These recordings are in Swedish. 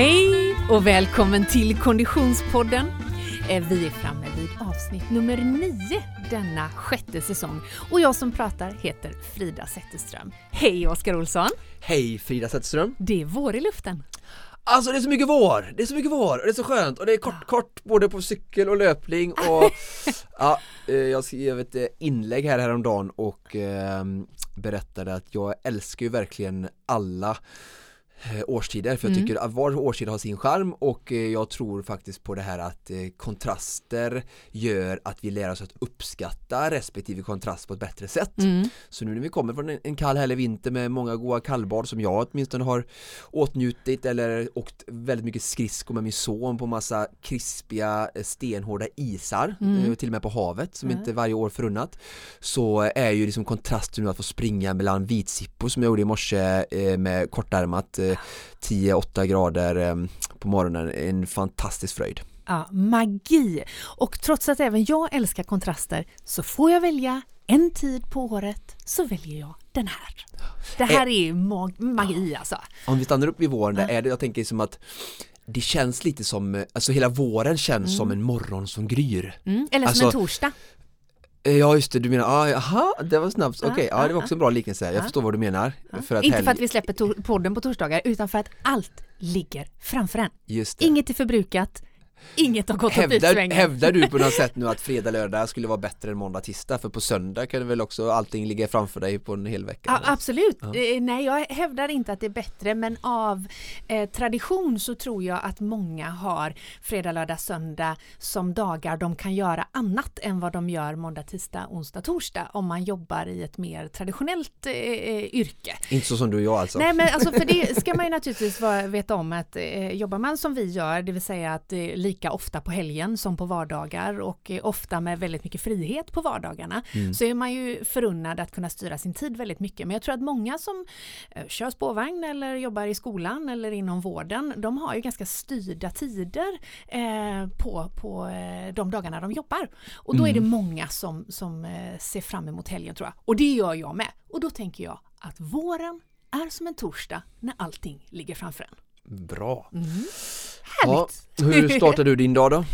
Hej och välkommen till Konditionspodden. Eh, Vi är framme vid avsnitt nummer nio denna sjätte säsong och jag som pratar heter Frida Zetterström. Hej Oskar Olsson! Hej Frida Zetterström! Det är vår i luften. Alltså det är så mycket vår, det är så mycket vår och det är så skönt och det är kort kort både på cykel och löpning och ja, eh, jag skrev ett eh, inlägg här häromdagen och eh, berättade att jag älskar ju verkligen alla årstider för jag Mm. tycker att var årstid har sin charm och eh, jag tror faktiskt på det här att eh, kontraster gör att vi lär oss att uppskatta respektive kontrast på ett bättre sätt. Mm. Så nu när vi kommer från en, kall härlig vinter med många goda kallbad som jag åtminstone har åtnjutit eller åkt väldigt mycket skridskor med min son på massa krispiga eh, stenhårda isar, Mm. eh, till och med på havet som inte varje år förunnat så är ju liksom kontrasten nu att få springa mellan vitsippor som jag gjorde i morse eh, med kortärmat eh, 10-8 grader eh, på morgonen, en fantastisk fröjd. Ja, magi! Och trots att även jag älskar kontraster så får jag välja en tid på året så väljer jag den här. Det här är ju mag- magi alltså. Om vi stannar upp vid våren, där är det, jag tänker som att det känns lite som, alltså hela våren känns som en morgon som gryr. Mm. Eller som Alltså, en torsdag. Eh, Ja just det, du menar, ah, jaha, det var snabbt, okej, Ja, ja det var ja, också en bra liknelse, jag ja. förstår vad du menar. För att Inte helg- för att vi släpper podden på torsdagar utan för att allt ligger framför en. Inget är förbrukat, inget har gått åt Hävdar, pipsvängen. hävdar du på något sätt nu att fredag, lördag skulle vara bättre än måndag, tisdag? För på söndag kan det väl också allting ligga framför dig på en hel vecka? Eller? absolut. Ja. Eh, nej, jag hävdar inte att det är bättre men av eh, tradition så tror jag att många har fredag, lördag, söndag som dagar de kan göra annat än vad de gör måndag, tisdag, onsdag, torsdag om man jobbar i ett mer traditionellt eh, eh, yrke. Inte så som du och jag alltså? Nej men alltså för det ska man ju naturligtvis vara, veta om att eh, jobbar man som vi gör, det vill säga att eh, lika ofta på helgen som på vardagar och ofta med väldigt mycket frihet på vardagarna Mm. så är man ju förunnad att kunna styra sin tid väldigt mycket. Men jag tror att många som eh, kör spårvagn eller jobbar i skolan eller inom vården, de har ju ganska styrda tider eh, på, på eh, de dagarna de jobbar. Och då är det Mm. många som, som ser fram emot helgen tror jag. Och det gör jag med. Och då tänker jag att våren är som en torsdag när allting ligger framför en. Bra! Mm. Ja, Härligt! hur startar du din dag då?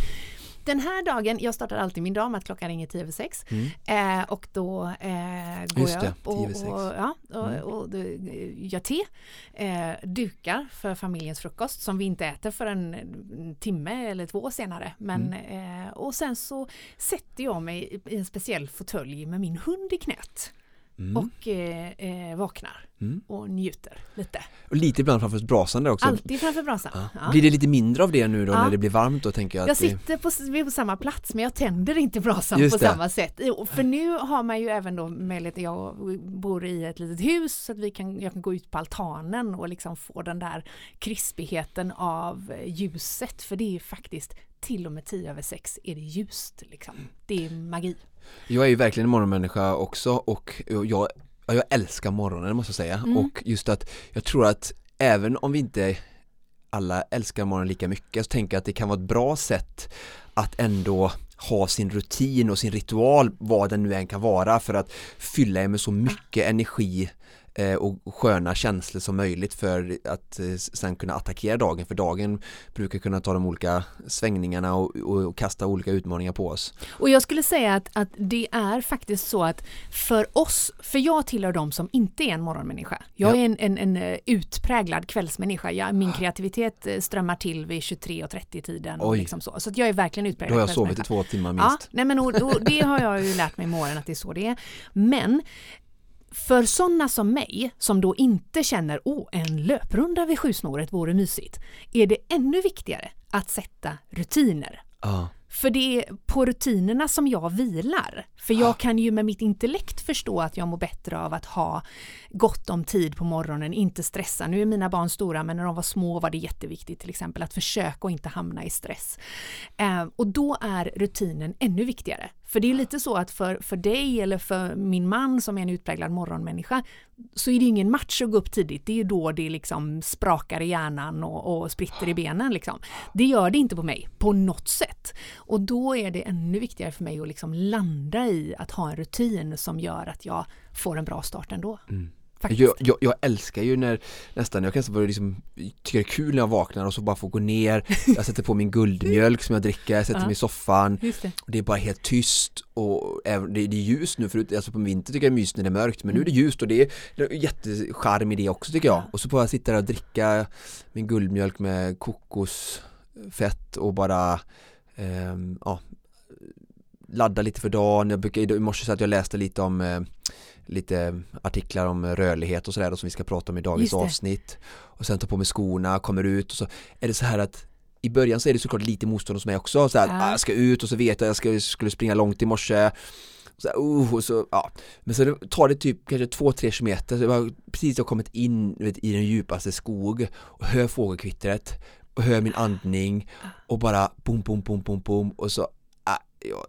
Den här dagen, jag startar alltid min dag med att klockan ringer 10 över 6 Mm. eh, och då eh, går jag upp och, 10 över sex. och, ja, och, Mm. och, eh, gör te, eh, dukar för familjens frukost som vi inte äter för en, timme eller två senare. Men, Mm. eh, och sen så sätter jag mig i- i en speciell fåtölj med min hund i knät Mm. och eh, eh, vaknar Mm. och njuter lite. Och lite ibland framför brasan där också. Alltid framför brasan. Ja. Ja. Blir det lite mindre av det nu då Ja. när det blir varmt då tänker jag? Jag sitter på, vi är på samma plats men jag tänder inte brasan Just på det. samma sätt. För nu har man ju även då möjlighet, jag bor i ett litet hus så att vi kan, jag kan gå ut på altanen och liksom få den där krispigheten av ljuset för det är faktiskt till och med 10 över 6 är det ljust liksom. Det är magi. Jag är ju verkligen en morgonmänniska också och jag, ja, jag älskar morgonen måste jag säga Mm. och just att jag tror att även om vi inte alla älskar morgonen lika mycket så tänker jag att det kan vara ett bra sätt att ändå ha sin rutin och sin ritual vad den nu än kan vara för att fylla er med så mycket energi och sköna känslor som möjligt för att eh, sen kunna attackera dagen för dagen brukar kunna ta de olika svängningarna och, och, kasta olika utmaningar på oss. Och jag skulle säga att, att det är faktiskt så att för oss, för jag tillhör de som inte är en morgonmänniska. Jag Ja. är en, en, en eh, utpräglad kvällsmänniska. Jag, min kreativitet eh, strömmar till vid 23.30 tiden. Och liksom så. så jag är verkligen Då utpräglad har jag sovit i två timmar Ja, minst. nej men och, och det har jag ju lärt mig med åren att det är så det är. Men för sådana som mig, som då inte känner åh, en löprunda vid sjusnåret vore mysigt, är det ännu viktigare att sätta rutiner. Ja. För det är på rutinerna som jag vilar. För jag kan ju med mitt intellekt förstå att jag mår bättre av att ha gott om tid på morgonen, inte stressa. Nu är mina barn stora men när de var små var det jätteviktigt till exempel att försöka och inte hamna i stress. Eh, och då är rutinen ännu viktigare. För det är lite så att för, för dig eller för min man som är en utpräglad morgonmänniska så är det ingen match att gå upp tidigt. Det är ju då det liksom sprakar i hjärnan och, och spritter i benen. Liksom. Det gör det inte på mig på något sätt. Och då är det ännu viktigare för mig att liksom landa i att ha en rutin som gör att jag får en bra start ändå. Mm. Jag, jag, jag älskar ju när nästan, jag kan nästan börja liksom, tycker det är kul när jag vaknar och så bara får gå ner. Jag sätter på min guldmjölk som jag dricker, jag sätter mig i soffan. Det. och det är bara helt tyst och även, det, det är ljust nu förut, alltså på vintern tycker jag det är mysigt när det är mörkt men nu är det ljust och det är, det är jättecharm i det också tycker jag. Ja. och så bara sitta där och dricka min guldmjölk med kokosfett och bara ehm, ja, ladda lite för dagen, jag brukar, i morse så att jag läste lite om eh, lite artiklar om rörlighet och sådär som vi ska prata om i dagens avsnitt. Och sen ta på mig skorna, kommer ut och så är det så här att i början så är det såklart lite motstånd hos mig också, så här, Ja. ah, jag ska ut och så vet jag att jag ska, skulle springa långt i morse. Så här, uh, och så, ja. Men så tar det typ kanske två, tre kilometer, så jag precis jag kommit in vet, i den djupaste skog och hör fågelkvittret och hör min andning och bara bom, bom, bom, bom, bom och så, ah, ja,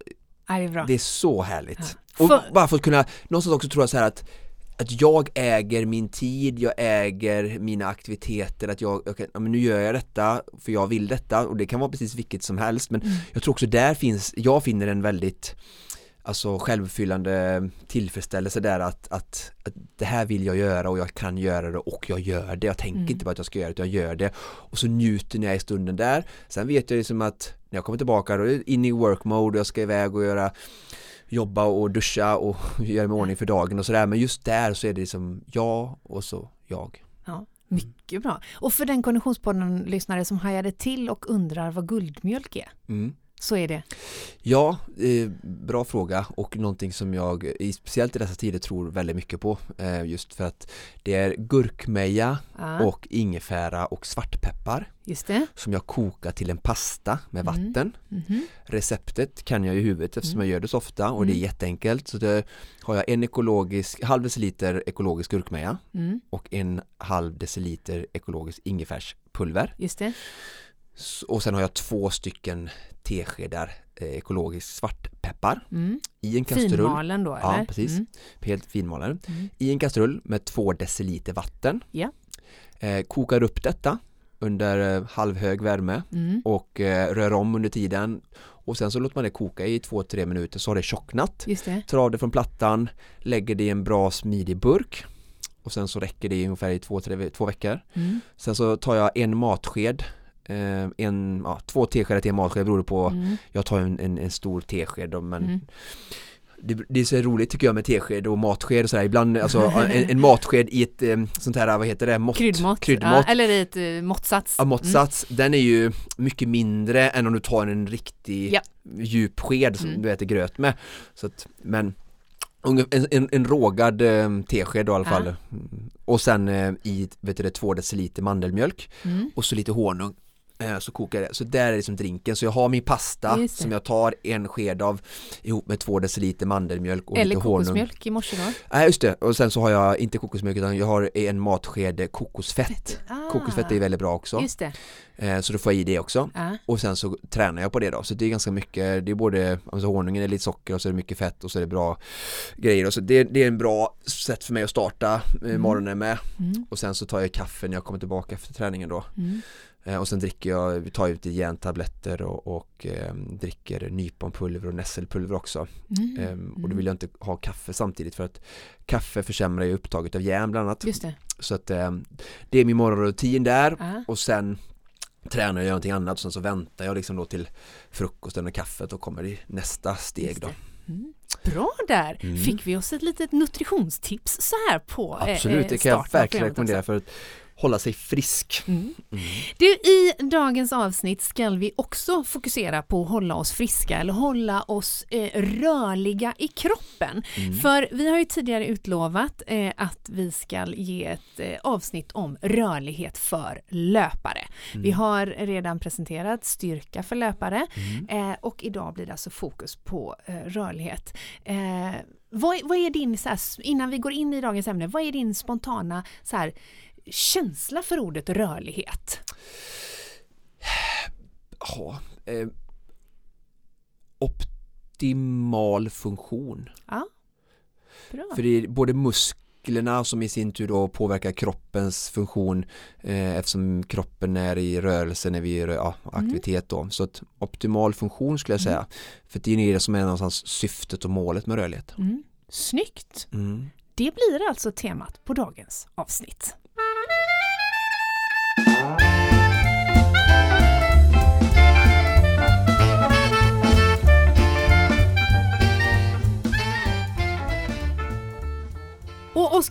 Ja, det är bra. det är så härligt. Ja. Och För- bara för att kunna, någonstans också tror jag så här att att jag äger min tid, jag äger mina aktiviteter, att jag, kan, ja, men nu gör jag detta för jag vill detta och det kan vara precis vilket som helst men Mm. jag tror också där finns, jag finner en väldigt alltså självuppfyllande tillfredsställelse där att, att, att det här vill jag göra och jag kan göra det och jag gör det. Jag tänker Mm. inte på att jag ska göra det, jag gör det. Och så njuter jag i stunden där. Sen vet jag liksom att när jag kommer tillbaka då är det in i work mode och jag ska iväg och göra jobba och duscha och göra mig i ordning för dagen och sådär. Men just där så är det liksom jag och så jag. Ja, mycket bra. Och för den Konditionspodden-lyssnare som hajade till och undrar vad guldmjölk är, Mm. Så är det. Ja, eh, bra fråga och någonting som jag i, speciellt i dessa tider tror väldigt mycket på eh, just för att det är gurkmeja Ja, och ingefära och svartpeppar som jag kokar till en pasta med Mm. vatten. Mhm. Receptet kan jag i huvudet eftersom Mm. jag gör det så ofta och det är Mm. jätteenkelt. Så det har jag en ekologisk, halv deciliter ekologisk gurkmeja Mm, och en halv deciliter ekologisk ingefärspulver. just det. Och sen har jag två stycken teskedar eh, ekologisk svartpeppar Mm. i en kastrull. Finmalen då, Ja, eller? precis. Mm. Helt finmalen. Mm. I en kastrull med två deciliter vatten. Ja. Eh, kokar upp detta under eh, halvhög värme Mm. och eh, rör om under tiden och sen så låter man det koka i två, tre minuter så har det tjocknat. Just det. Tar av det från plattan, lägger det i en bra smidig burk och sen så räcker det i ungefär i två, tre, två veckor. Mm. Sen så tar jag en matsked, en, ja, två teskedar till en matsked beror på. Mm. Jag tar en, en, en stor tesked men Mm. det, det är så roligt tycker jag med tesked och matsked och sådär ibland, alltså en, en matsked i ett eh, sånt här, vad heter det, mått? Kryddmått. kryddmått. Ja, eller i ett uh, måttsats. Ja, måttsats, den är ju mycket mindre än om du tar en riktig Ja. djup sked som Mm. du äter gröt med. Så att, men en, en, en rågad eh, tesked då i alla fall. Mm. Och sen eh, i vet du, det, två deciliter mandelmjölk Mm. och så lite honung. Eh, så kokar jag det. Så där är det som drinken. Så jag har min pasta som jag tar en sked av ihop med två deciliter mandelmjölk och Eller lite honung. kokosmjölk i morse då. Nej just det, och sen så har jag inte kokosmjölk utan jag har en matsked kokosfett. Ah, Kokosfett är väldigt bra också. Just det. Eh, så då får jag i det också. Ja. Och sen så tränar jag på det då, så det är ganska mycket, det är både, alltså honungen är lite socker och så är det mycket fett och så är det bra grejer och så det, det är en bra sätt för mig att starta eh, Mm. morgonen med Mm. och sen så tar jag kaffe när jag kommer tillbaka efter träningen då Mm. Eh, och sen dricker jag, tar ut i järntabletter och, och eh, dricker nyponpulver och nässelpulver också Mm. Ehm, och då Mm. vill jag inte ha kaffe samtidigt för att kaffe försämrar ju upptaget av järn bland annat Just det. så att eh, det är min morgonrutin där Ja. och sen tränar jag någonting annat och sen så väntar jag liksom då till frukosten och kaffet och kommer i nästa steg då. det. Mm. Bra där! Mm. Fick vi oss ett litet nutritionstips så här på eh, Absolut, det eh, kan jag verkligen rekommendera för att hålla sig frisk. Mm. Mm. Du, i dagens avsnitt ska vi också fokusera på att hålla oss friska eller hålla oss eh, rörliga i kroppen. Mm. För vi har ju tidigare utlovat eh, att vi ska ge ett eh, avsnitt om rörlighet för löpare. Vi har redan presenterat styrka för löpare Mm. eh, och idag blir det alltså fokus på eh, rörlighet. Eh, vad, vad är din, så här, innan vi går in i dagens ämne, vad är din spontana så här, känsla för ordet rörlighet? Ja, eh, optimal funktion. Ja, bra. För det är både musklerna som i sin tur då påverkar kroppens funktion eh, eftersom kroppen är i rörelse när vi är i ja, aktivitet då. Så att optimal funktion skulle jag säga. För det är det som är någonstans syftet och målet med rörlighet. Mm. Snyggt! Mm. det blir alltså temat på dagens avsnitt.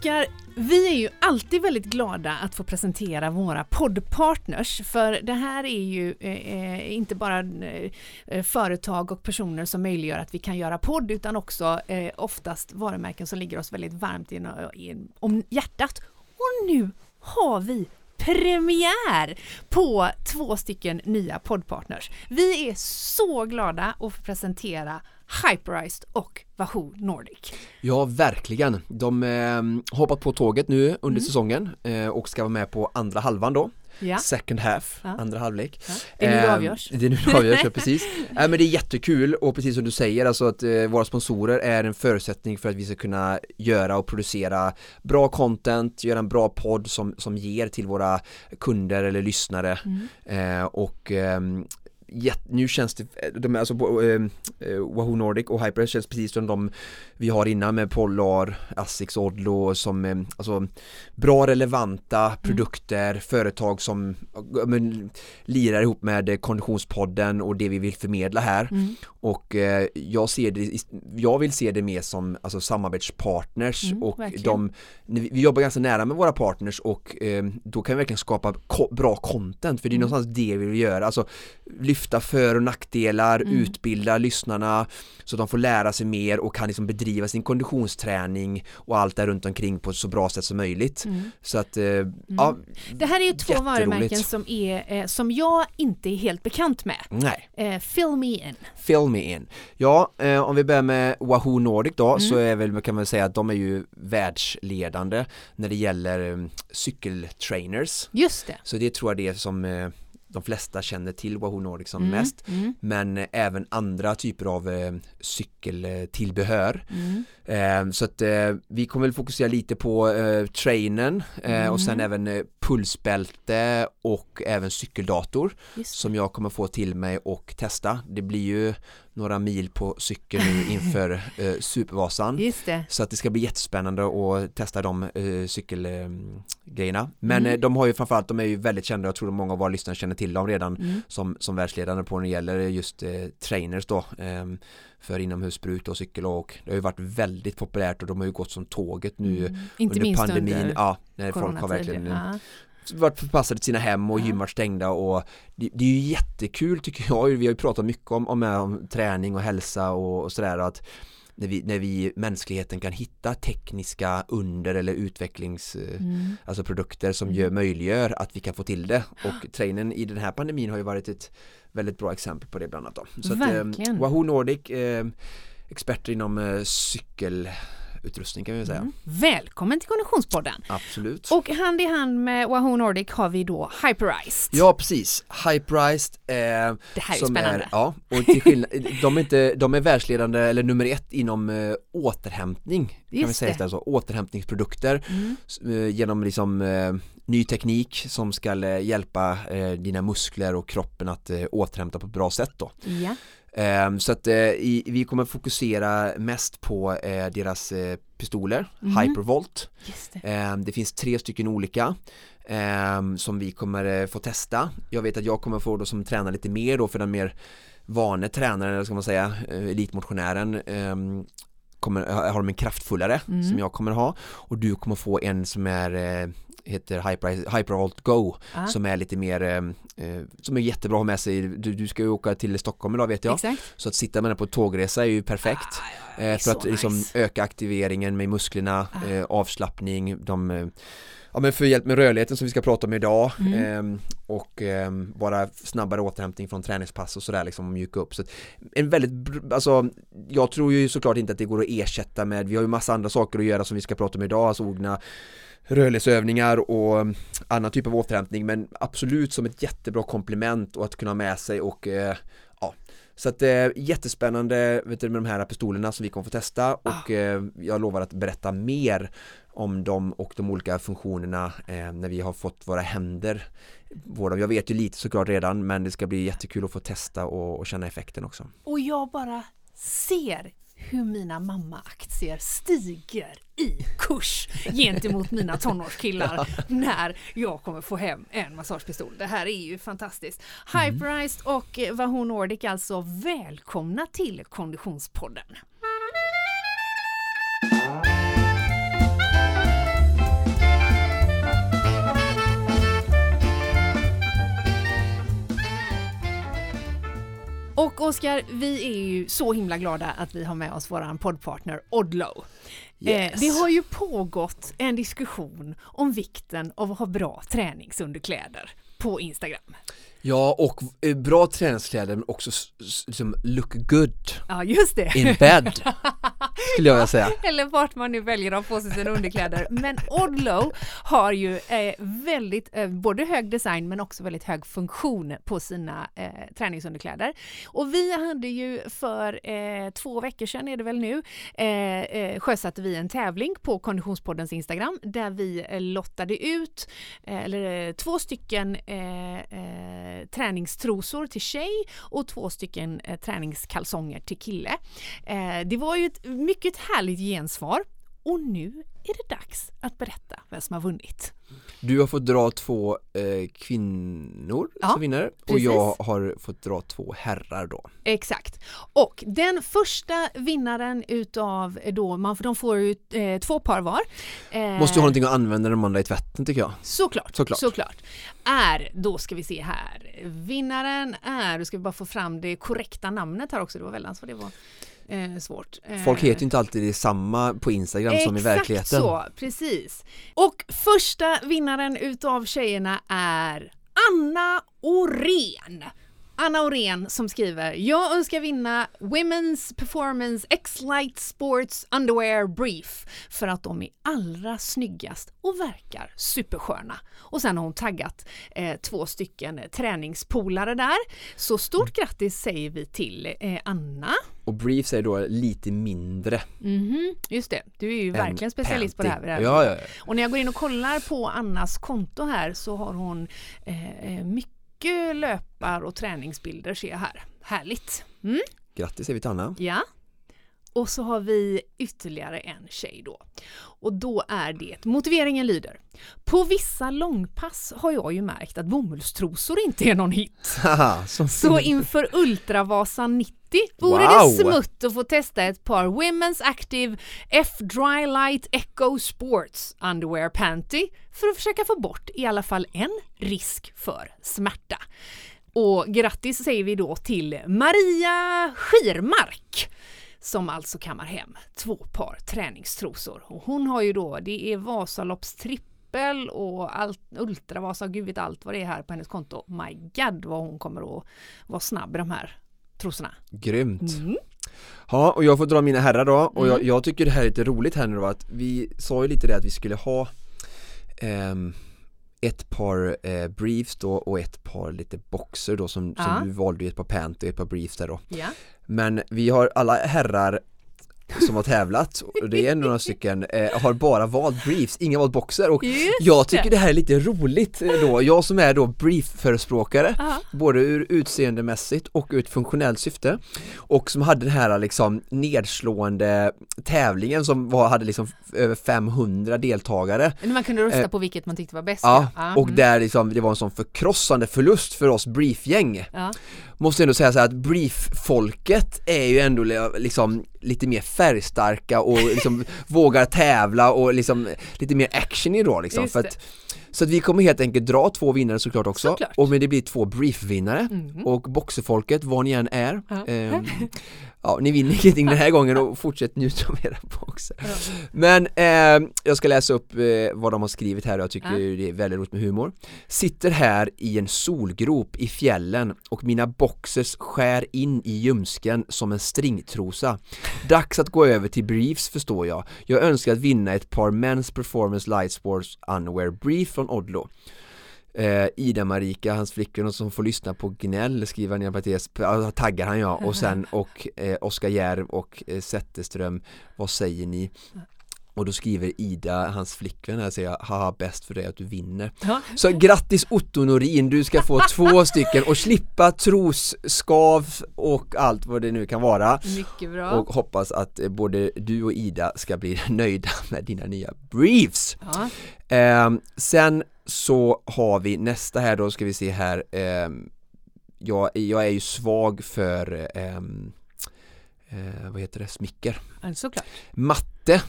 Oskar, vi är ju alltid väldigt glada att få presentera våra poddpartners för det här är ju eh, eh inte bara eh, företag och personer som möjliggör att vi kan göra podd utan också eh, oftast varumärken som ligger oss väldigt varmt in, in, om hjärtat. Och nu har vi premiär på två stycken nya poddpartners. Vi är så glada att få presentera Hyperized och Wahoo Nordic. Ja, verkligen. De eh, hoppat på tåget nu under mm. säsongen eh, och ska vara med på andra halvan då. Ja. Second half, ja. andra halvlek. Ja. Det är nu det ehm, avgörs. Det är nu det avgörs, ja, precis. äh, men det är jättekul och precis som du säger, alltså att eh, våra sponsorer är en förutsättning för att vi ska kunna göra och producera bra content, göra en bra podd som, som ger till våra kunder eller lyssnare mm. eh, och ehm, nu känns det, de, alltså eh, Wahoo Nordic och Hyper känns precis som de vi har innan med Polar, Asics, Odlo som eh, alltså bra relevanta mm. produkter, mm. företag som men, lirar ihop med Konditionspodden och det vi vill förmedla här mm. och eh, jag ser det, jag vill se det mer som alltså samarbetspartners mm, och verkligen. de, vi jobbar ganska nära med våra partners och eh, då kan vi verkligen skapa bra content för det är mm. någonstans det vi vill göra, alltså lyfta för och nackdelar, mm. utbilda lyssnarna så att de får lära sig mer och kan liksom bedriva sin konditionsträning och allt där runt omkring på ett så bra sätt som möjligt. Mm. Så att, eh, mm. ja, Det här är ju två varumärken som, är, eh, som jag inte är helt bekant med. Nej. Eh, fill me in. Fill me in. Ja, eh, om vi börjar med Wahoo Nordic då mm. så är väl, kan man säga att de är ju världsledande när det gäller um, cykeltrainers. Just det. Så det tror jag det är som de flesta känner till Wahoo Nordic som mm, mest mm. men även andra typer av eh, cykeltillbehör mm. Så att eh, vi kommer väl fokusera lite på eh, trainen eh, och sen mm. även eh, pulsbälte och även cykeldator som jag kommer få till mig och testa det blir ju några mil på cykel nu inför eh, Supervasan. Så att det ska bli jättespännande att testa de eh, cykelgrejerna. Eh, Men mm. Eh, de har ju framförallt, de är ju väldigt kända, jag tror att många av våra lyssnare känner till dem redan mm. som, som världsledande på när det gäller just eh, trainers då ehm, för inomhusbruk och cykel och det har ju varit väldigt populärt och de har ju gått som tåget nu mm. under pandemin. Under ja, när folk har verkligen ja varit förpassade till sina hem och gym varit stängda och det, det, är ju jättekul tycker jag, vi har ju pratat mycket om, om, om träning och hälsa och, och sådär att när vi, när vi mänskligheten kan hitta tekniska under eller utvecklings mm. alltså produkter som mm. gör, möjliggör att vi kan få till det och trainen i den här pandemin har ju varit ett väldigt bra exempel på det bland annat då. Så Verkligen. att, eh, Wahoo Nordic eh, experter inom eh, cykel utrustning kan vi säga. Mm. Välkommen till Konditionspodden! Absolut! Och hand i hand med Wahoo Nordic har vi då Hyperized. Ja precis, Hyperized eh, Det här är spännande! Är, ja, och till skillnad, de, är inte, de är världsledande eller nummer ett inom eh, återhämtning Just kan vi säga det. så, återhämtningsprodukter mm. eh, genom liksom eh, ny teknik som ska eh, hjälpa eh, dina muskler och kroppen att återhämta på ett bra sätt då. Ja. Ehm, så att eh, vi kommer fokusera mest på eh, deras eh, pistoler, mm. Hypervolt. Det. Ehm, det. finns tre stycken olika ehm, som vi kommer få testa. Jag vet att jag kommer få då som tränar lite mer då för den mer vane tränaren, eller ska man säga, elitmotionären kommer, har de en kraftfullare mm. som jag kommer ha och du kommer få en som är heter Hyper, Hypervolt Go ah. som är lite mer eh, eh, som är jättebra att ha med sig du, du ska ju åka till Stockholm idag vet jag Exakt. så att sitta med den på tågresa är ju perfekt ah, eh, för att liksom öka aktiveringen med musklerna ah. eh, avslappning de eh, ja, men för hjälp med rörligheten som vi ska prata om idag mm. eh, och eh, bara snabbare återhämtning från träningspass och sådär liksom mjuka upp så en väldigt, alltså jag tror ju såklart inte att det går att ersätta med, vi har ju massa andra saker att göra som vi ska prata om idag, alltså ordna rörlighetsövningar och annan typ av återhämtning men absolut som ett jättebra komplement och att kunna ha med sig och eh, ja så att eh, jättespännande vet du, med de här pistolerna som vi kommer få testa och ah. eh, jag lovar att berätta mer om dem och de olika funktionerna eh, när vi har fått våra händer på Jag vet ju lite såklart redan men det ska bli jättekul att få testa och, och känna effekten också. Och jag bara ser hur mina mammaaktier stiger i kurs gentemot mina tonårskillar när jag kommer få hem en massagepistol. Det här är ju fantastiskt. Hyperized och Wahoo Nordic alltså välkomna till Konditionspodden. Oskar, vi är ju så himla glada att vi har med oss våran poddpartner Odlo. Yes. Eh, det har ju pågått en diskussion om vikten av att ha bra träningsunderkläder på Instagram. Ja, och eh, bra träningskläder men också liksom look good Ja, just det. in bed skulle jag vilja säga. Eller vart man nu väljer att på sig sina underkläder. Men Odlo har ju eh, väldigt, eh, både hög design men också väldigt hög funktion på sina eh, träningsunderkläder. Och vi hade ju för två veckor sedan är det väl nu eh, sjösatte vi en tävling på Konditionspoddens Instagram där vi lottade ut eller, två stycken eh, träningstrosor till tjej och två stycken eh, träningskalsonger till kille. Eh, det var ju ett mycket härligt gensvar och nu är det dags att berätta vem som har vunnit. Du har fått dra två eh, kvinnor Ja, som vinnare och precis. jag har fått dra två herrar då. Exakt. Och den första vinnaren utav då, man, de får ju eh, två par var. Eh, Måste ju ha någonting att använda de andra i tvätten tycker jag. Såklart, Såklart. såklart. Är, då ska vi se här, vinnaren är, då ska vi bara få fram det korrekta namnet här också, det var väldans vad det var eh, svårt. Eh, Folk heter ju inte alltid detsamma på Instagram som i verkligheten. Exakt så, precis. Och första vinnaren utav tjejerna är Anna Orén. Anna Orén som skriver Jag önskar vinna Women's Performance X-Light Sports Underwear Brief för att de är allra snyggast och verkar supersköna. Och sen har hon taggat eh, två stycken träningspolare där. Så stort grattis säger vi till eh, Anna. Och briefs är då lite mindre Mhm, just det, du är ju verkligen specialist på det här. panty. vid det här. Ja, ja, ja. Och när jag går in och kollar på Annas konto här så har hon eh, eh, mycket löpar och träningsbilder ser jag här. Härligt! Mm, Grattis säger vi till Anna. ja. Och så har vi ytterligare en tjej då. Och då är det, motiveringen lyder. På vissa långpass har jag ju märkt att bomullstrosor inte är någon hit. Så inför Ultravasan 90 vore Wow. det smutt att få testa ett par Women's Active F Dry Light Echo Sports Underwear Panty för att försöka få bort i alla fall en risk för smärta. Och grattis säger vi då till Maria Skirmark som alltså kammar hem två par träningstrosor. Och hon har ju då, det är Vasalopps trippel och allt, Ultravasa, gud vet allt vad det är här på hennes konto. My God vad hon kommer att vara snabb i de här trosorna. Grymt. Mm. Ja, och jag får dra mina herrar då och jag, Mm. jag tycker det här är lite roligt här nu då att vi sa ju lite det att vi skulle ha ehm, ett par eh, briefs då och ett par lite boxer då som, Ja. som du valde ett par pant och ett par briefs där då Ja. Men vi har alla herrar som har tävlat och det är ändå några stycken eh, har bara valt briefs, inga valt boxer och Just jag tycker det här är lite roligt eh, då, jag som är då brief-förespråkare Aha. både ur utseendemässigt och ur ett funktionellt syfte och som hade den här liksom nedslående tävlingen som var, hade liksom över 500 deltagare Man kunde rösta Eh, på vilket man tyckte var bäst. Ja, och mm. där liksom, det var en sån förkrossande förlust för oss briefgäng Ja. Måste ändå säga så att brief-folket är ju ändå li- liksom lite mer färgstarka och liksom vågar tävla och liksom lite mer action i då liksom för att, Så att vi kommer helt enkelt dra två vinnare såklart också Såklart. och men det blir två brief-vinnare Mhm. och boxerfolket, vad ni än är Ja. ehm, Ja, ni vinner ingenting den här gången och fortsätt njuta av era boxer Ja. Men eh, jag ska läsa upp eh, vad de har skrivit här och jag tycker Ja. det är väldigt roligt med humor. Sitter här i en solgrop i fjällen och mina boxers skär in i ljumsken som en stringtrosa. Dags att gå över till briefs förstår jag. Jag önskar att vinna ett par Men's Performance Light Sports Underwear Brief från Odlo eh, Ida Marika, hans flickvän som får lyssna på gnäll skriver han i en parentes, taggar han ja och sen och eh, Oskar Järv och eh, Zetterström Vad säger ni? och då skriver Ida, hans flickvän här, säger haha bäst för dig att du vinner. Ja. Så grattis Otto Norin, du ska få två stycken och slippa trosskav och allt vad det nu kan vara. Mycket bra. Och hoppas att eh, både du och Ida ska bli nöjda med dina nya briefs. ja. Eh, sen så har vi nästa här då ska vi se här eh, jag, jag är ju svag för ehm, eh, vad heter det, smicker Såklart. Matte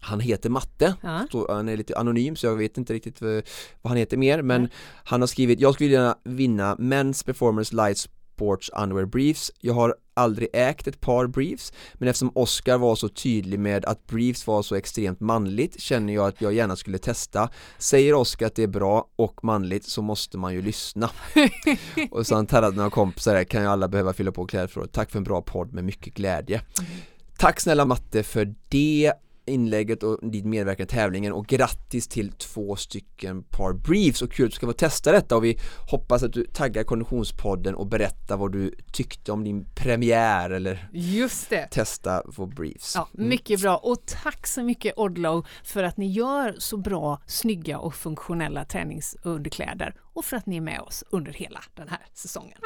Han heter Matte Ja. så han är lite anonym så jag vet inte riktigt vad, vad han heter mer men Nej. han har skrivit Jag skulle gärna vinna Men's Performance Light Sports Underwear Briefs Jag har aldrig ägt ett par briefs men eftersom Oscar var så tydlig med att briefs var så extremt manligt känner jag att jag gärna skulle testa. Säger Oscar att det är bra och manligt så måste man ju lyssna. Och han tagit några kompisar kan ju alla behöva fylla på klädförrådet. Tack för en bra podd med mycket glädje. Tack snälla Matte för det inlägget och din medverkan i tävlingen och grattis till två stycken par briefs och kul att du ska få testa detta och vi hoppas att du taggar Konditionspodden och berättar vad du tyckte om din premiär eller Just det. testa få briefs. Ja, mycket bra och tack så mycket Odlow för att ni gör så bra, snygga och funktionella träningsunderkläder och för att ni är med oss under hela den här säsongen.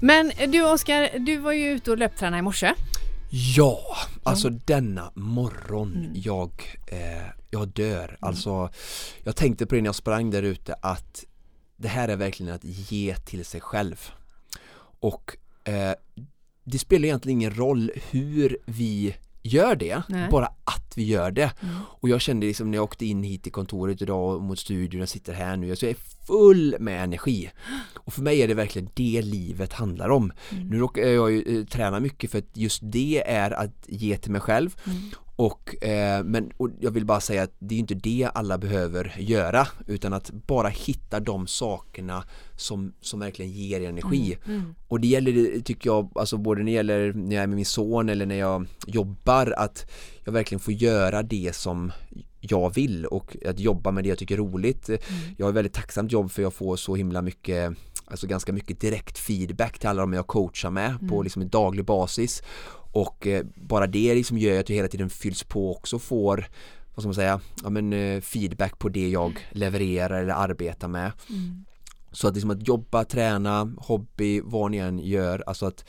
Men du Oskar, du var ju ute och löptränade i morse. Ja, alltså denna morgon jag, eh, jag dör. Alltså jag tänkte på det när jag sprang där ute att det här är verkligen att ge till sig själv. Och eh, det spelar egentligen ingen roll hur vi gör det, Nej. bara att vi gör det. Och jag kände liksom när jag åkte in hit till kontoret idag och mot studion, jag sitter här nu, så jag är full med energi. Och för mig är det verkligen det livet handlar om. Nu råkar jag ju eh, träna mycket för att just det är att ge till mig själv. Och, eh, men och jag vill bara säga att det är inte det alla behöver göra utan att bara hitta de sakerna som, som verkligen ger energi. Och det gäller, tycker jag, alltså både när gäller när jag är med min son eller när jag jobbar att jag verkligen får göra det som jag vill och att jobba med det jag tycker är roligt. Jag har ett väldigt tacksamt jobb för jag får så himla mycket Alltså ganska mycket direkt feedback till alla de jag coachar med på liksom en daglig basis och eh, bara det liksom gör att jag hela tiden fylls på också och får vad ska man säga, ja men eh, feedback på det jag levererar eller arbetar med. Så att liksom att jobba, träna, hobby, vad ni än gör, alltså att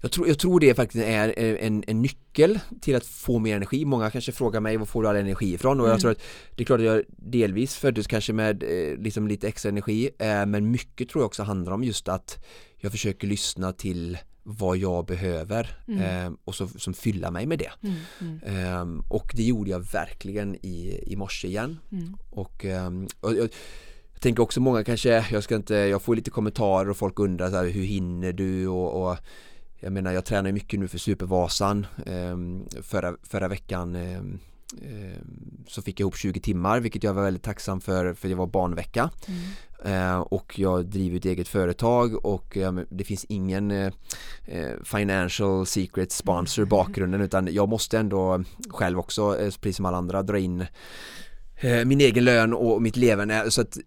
jag tror, jag tror det faktiskt är eh, en, en nyckel till att få mer energi. Många kanske frågar mig var får du all energi ifrån? Och jag tror att det är klart att jag delvis föddes kanske med liksom lite extra energi men mycket tror jag också handlar om just att jag försöker lyssna till vad jag behöver eh, och så, som fylla mig med det. Ehm, och det gjorde jag verkligen i, i morse igen. Och, ehm, och jag, jag tänker också många kanske, jag ska inte, jag får lite kommentarer och folk undrar så här, hur hinner du och, och jag menar jag tränar mycket nu för Supervasan ehm, förra, förra veckan ehm, så fick jag ihop 20 timmar vilket jag var väldigt tacksam för för det var barnvecka. Eh, och jag driver ett eget företag och det finns ingen eh, eh, financial secret sponsor i bakgrunden utan jag måste ändå själv också, eh, precis som alla andra, dra in min egen lön och mitt leverne. Så att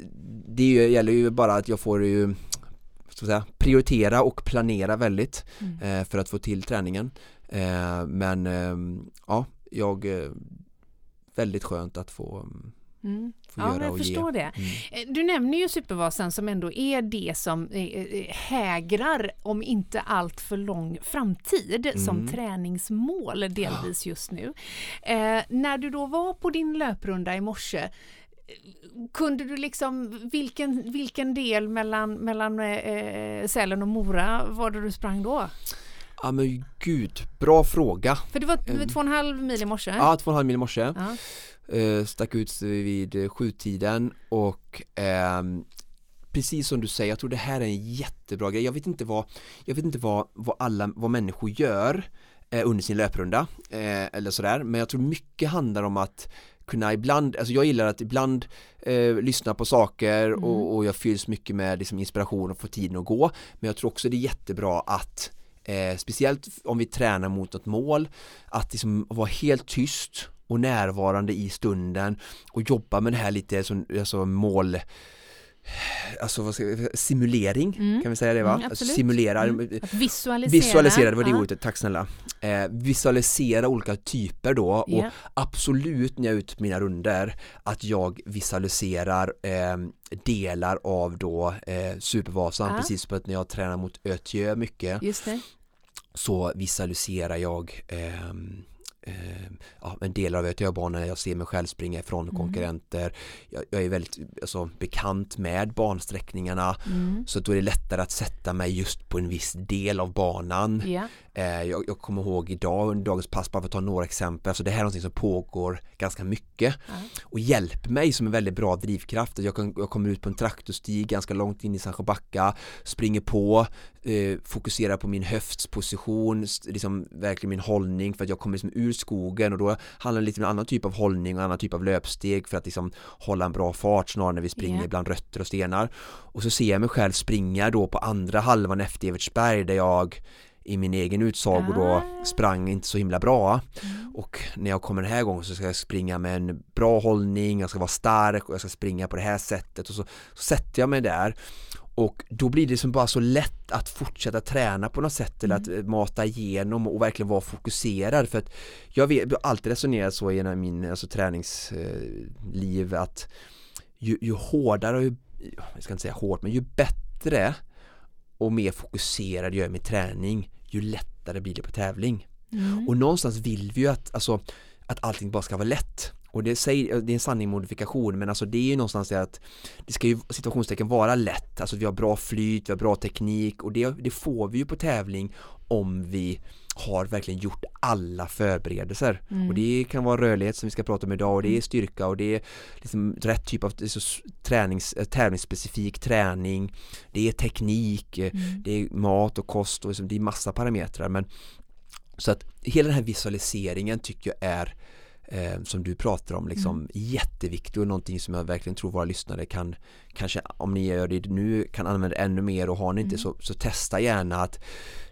det gäller ju bara att jag får ju säga, prioritera och planera väldigt eh, för att få till träningen. Eh, men eh, ja, jag väldigt skönt att få, Mm. få Ja, men jag förstår ge. det. Eh, Du nämner ju Supervasan som ändå är det som eh, eh, hägrar, om inte allt för lång framtid, som Mm. träningsmål delvis just nu. Eh, när du då var på din löprunda i morse, kunde du liksom, vilken, vilken del mellan, mellan eh, Sälen och Mora var det du sprang då? Ja men gud, bra fråga. För det var, det var två och en halv mil i morse? Ja, två och en halv mil i morse. Ja. Eh, stack ut vid eh, sjutiden och ehm, precis som du säger, jag tror det här är en jättebra grej. Jag vet inte vad, jag vet inte vad, vad alla, vad människor gör eh, under sin löprunda eh, eller sådär, men jag tror mycket handlar om att kunna ibland, alltså jag gillar att ibland eh, lyssna på saker och, och jag fylls mycket med liksom, inspiration och får tiden att gå men jag tror också det är jättebra att eh, speciellt om vi tränar mot ett mål att liksom vara helt tyst och närvarande i stunden och jobba med det här lite som alltså mål Alltså vad ska jag, simulering, Mm. kan vi säga det va? Mm, Alltså, absolut. simulera, Mm. Visualisera. visualisera, det var det Ja. ordet, tack snälla eh, Visualisera olika typer då och Ja. absolut när jag är ute på mina runder att jag visualiserar eh, delar av då eh, Supervasan, Ja. precis som att när jag tränar mot Ötjö mycket så visualiserar jag ehm, ja, en del av Ötjöbanan, jag ser mig själv springa ifrån Mm. konkurrenter jag, jag är väldigt alltså, bekant med bansträckningarna Mm. så då är det lättare att sätta mig just på en viss del av banan Ja. Eh, jag, jag kommer ihåg idag under dagens pass, bara för att ta några exempel, alltså det här är någonting som pågår ganska mycket Ja. och hjälper mig som en väldigt bra drivkraft. Jag, kan, jag kommer ut på en traktorstig ganska långt in i Sandsjöbacka, springer på, eh, fokuserar på min höftsposition, liksom verkligen min hållning för att jag kommer liksom ur skogen och då handlar det lite om en annan typ av hållning och en annan typ av löpsteg för att liksom hålla en bra fart snarare när vi springer Ja. bland rötter och stenar. Och så ser jag mig själv springa då på andra halvan efter Evertsberg där jag i min egen utsago då Ah. sprang inte så himla bra. Mm. och när jag kommer den här gången så ska jag springa med en bra hållning, jag ska vara stark och jag ska springa på det här sättet. Och så, så sätter jag mig där. Och då blir det som bara så lätt att fortsätta träna på något sätt eller att eh, mata igenom och verkligen vara fokuserad. För att jag, vet, jag har alltid resonerat så genom min alltså, träningsliv att ju, ju hårdare och ju, jag ska inte säga hårt men ju bättre och mer fokuserad jag är med träning ju lättare blir det på tävling. Mm. och någonstans vill vi ju att, alltså, att allting bara ska vara lätt. Och det, säger, det är en sanning modifikation men alltså det är ju någonstans det att det ska ju situationstecken vara lätt, alltså vi har bra flyt, vi har bra teknik och det, det får vi ju på tävling om vi har verkligen gjort alla förberedelser Mm. och det kan vara rörlighet som vi ska prata om idag och det är styrka och det är liksom rätt typ av tränings, eh, tävlingsspecifik träning det är teknik, eh, Mm. det är mat och kost och liksom, det är massa parametrar men så att hela den här visualiseringen tycker jag är eh, som du pratar om liksom Mm. jätteviktig och någonting som jag verkligen tror våra lyssnare kan kanske om ni gör det nu kan använda ännu mer och har ni inte Mm. så, så testa gärna att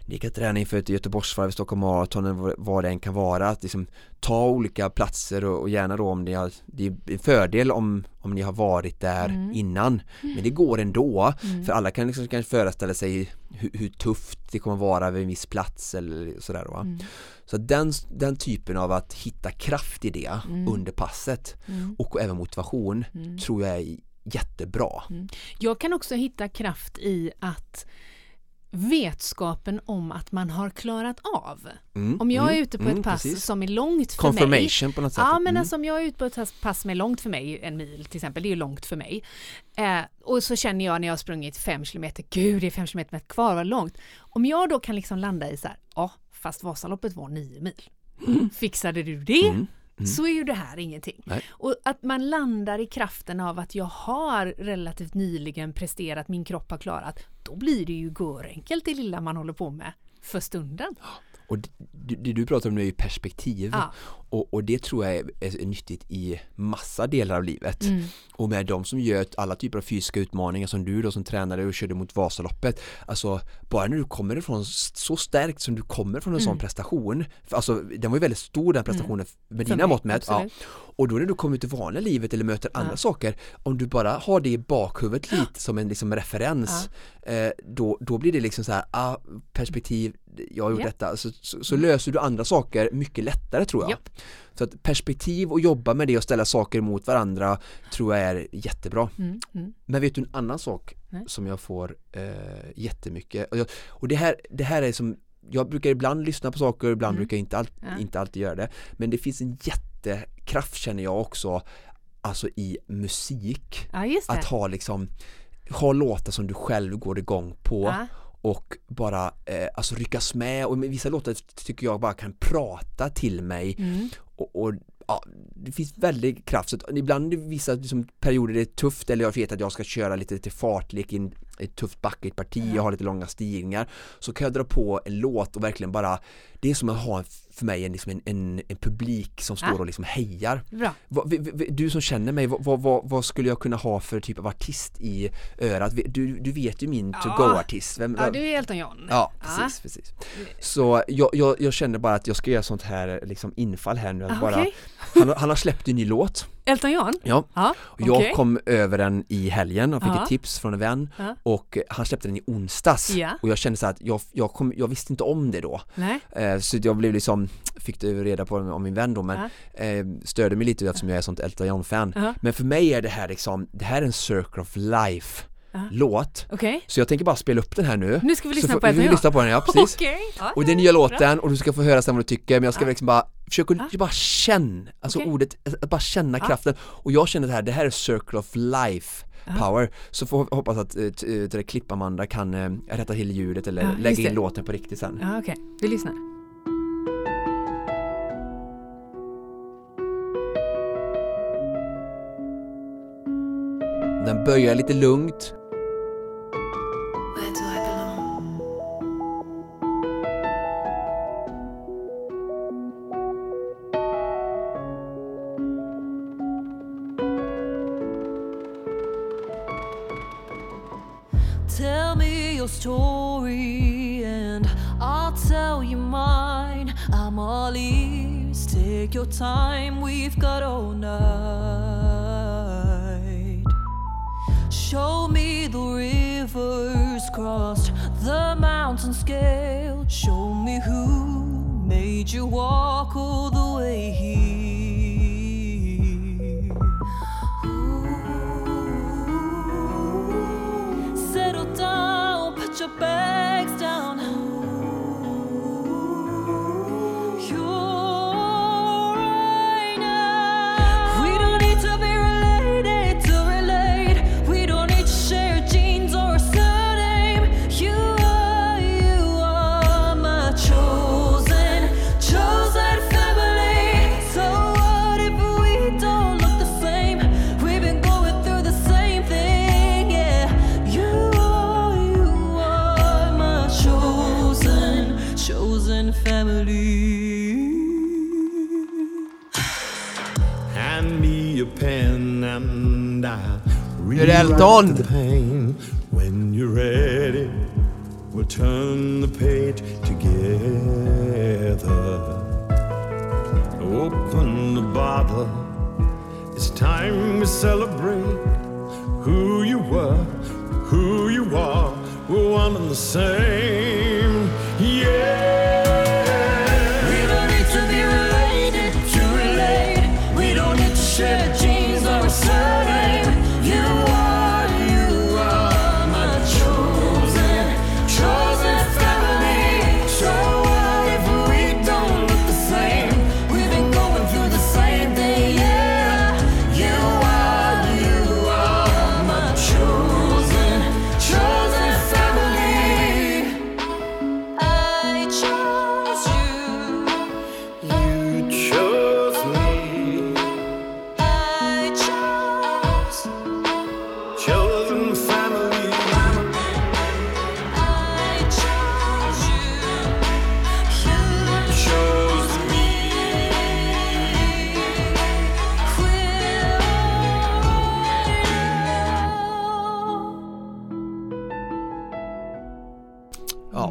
ni kan träna inför ett Göteborgsvarv, Stockholm Marathon eller vad- vad det än kan vara att liksom ta olika platser och, och gärna då om ni har det är en fördel om, om ni har varit där Mm. innan men det går ändå Mm. för alla kan liksom kanske föreställa sig hur, hur tufft det kommer vara vid en viss plats eller sådär va. Mm. Så den, den typen av att hitta kraft i det Mm. under passet Mm. och även motivation Mm. tror jag är jättebra. Jag kan också hitta kraft i att vetskapen om att man har klarat av. Mm, Om jag är mm, ute på mm, ett pass precis. som är långt för mig Confirmation på något sätt. Ja men Mm. alltså om jag är ute på ett pass som är långt för mig, en mil till exempel, det är ju långt för mig. Eh, och så känner jag när jag har sprungit fem kilometer, gud det är fem kilometer kvar, vad långt. Om jag då kan liksom landa i så här, ja fast Vasaloppet var nio mil. Fixade du det? Mm. Så är ju det här ingenting. Nej. Och att man landar i kraften av att jag har relativt nyligen presterat, min kropp har klarat, då blir det ju görenkelt det lilla man håller på med för stunden. Och det, du pratar om nu är ju perspektiv Ja. och, och det tror jag är, är nyttigt i massa delar av livet. Mm. Och med de som gör alla typer av fysiska utmaningar som du då som tränare och körde mot Vasaloppet Alltså bara när du kommer ifrån så stärkt som du kommer från en sån Mm. prestation för, Alltså den var ju väldigt stor den prestationen med För dina mått mätt ja. Och då när du kommer ut i vanliga livet eller möter andra Ja. saker Om du bara har det i bakhuvudet lite som en liksom referens eh, då, då blir det liksom så här, ah, perspektiv, jag har gjort detta så, så, så löser du andra saker mycket lättare tror jag Japp. Så att perspektiv och jobba med det och ställa saker mot varandra tror jag är jättebra Mm. Mm. men vet du en annan sak Nej. som jag får eh, jättemycket och, jag, och det, här, det här är som jag brukar ibland lyssna på saker ibland Mm. brukar jag inte, all, Ja. inte alltid göra det men det finns en jättekraft känner jag också alltså i musik Ja att ha liksom ha låtar som du själv går igång på Ja. Och bara eh, alltså ryckas med. Och med vissa låtar tycker jag bara kan prata till mig. Mm. och, och ja, det finns väldigt kraft. Så ibland i vissa liksom, perioder det är tufft eller jag vet att jag ska köra lite till fartlek i en ett tufft backigt parti, jag har lite långa stigningar. Så kan jag dra på en låt och verkligen bara det är som att ha för mig en, liksom en, en, en publik som står Ja. och liksom hejar. Bra. Vad- vi- vi- Du som känner mig, vad, vad, vad, skulle jag kunna ha för typ av artist i örat? Du, du vet ju min Ja. to-go-artist. Vem, Ja, du är Elton John. Ja, precis, precis. Så jag, jag, jag känner bara att jag ska göra sånt här liksom infall här nu. Att Ah, bara, han, han har släppt en ny låt. Elton John? Ja. Ja, Och Jag kom över den i helgen och fick Ja. ett tips från en vän Ja. och han släppte den i onsdags Ja. och jag kände så att jag, jag, kom, jag visste inte om det då. Eh, så jag blev liksom, fick det reda på om min vän då men eh, störde mig lite eftersom jag är sånt Elton John-fan. Men för mig är det här liksom, det här är en Circle of Life Ja. låt Okej. Så jag tänker bara spela upp den här nu Nu ska vi Så lyssna får- på vi Elton John. lyssna på den, ja precis Okej. Ja, Och det är nya låten och du ska få höra sen vad du tycker men jag ska Ja. liksom bara försöka Ja. bara känna, alltså Okej. ordet, att bara känna kraften och jag känner det här, det här är Circle of Life. Power, så får hoppas att äh, t- t- klipp-Amanda kan äh, rätta till ljudet eller lägga in det. låten på riktigt sen Ja, okej. Vi lyssnar. Den börjar lite lugnt your story and I'll tell you mine. I'm all ears. Take your time, we've got all night. Show me the rivers crossed, the mountains scaled. Show me who made you walk all the way here. Är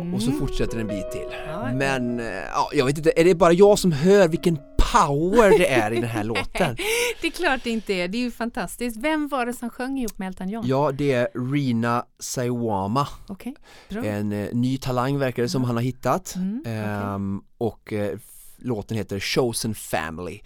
Ja, och så fortsätter en bit till. Ja. Men, eh, ja, jag vet inte, är det bara jag som hör vilken power det är i den här låten? Det är klart det inte är. Det är ju fantastiskt. Vem var det som sjöng ihop med Elton John? Ja, det är Rina Saiwama, bra. en eh, ny talang verkar det som han har hittat. Mm, okej. Ehm, och eh, låten heter Chosen Family.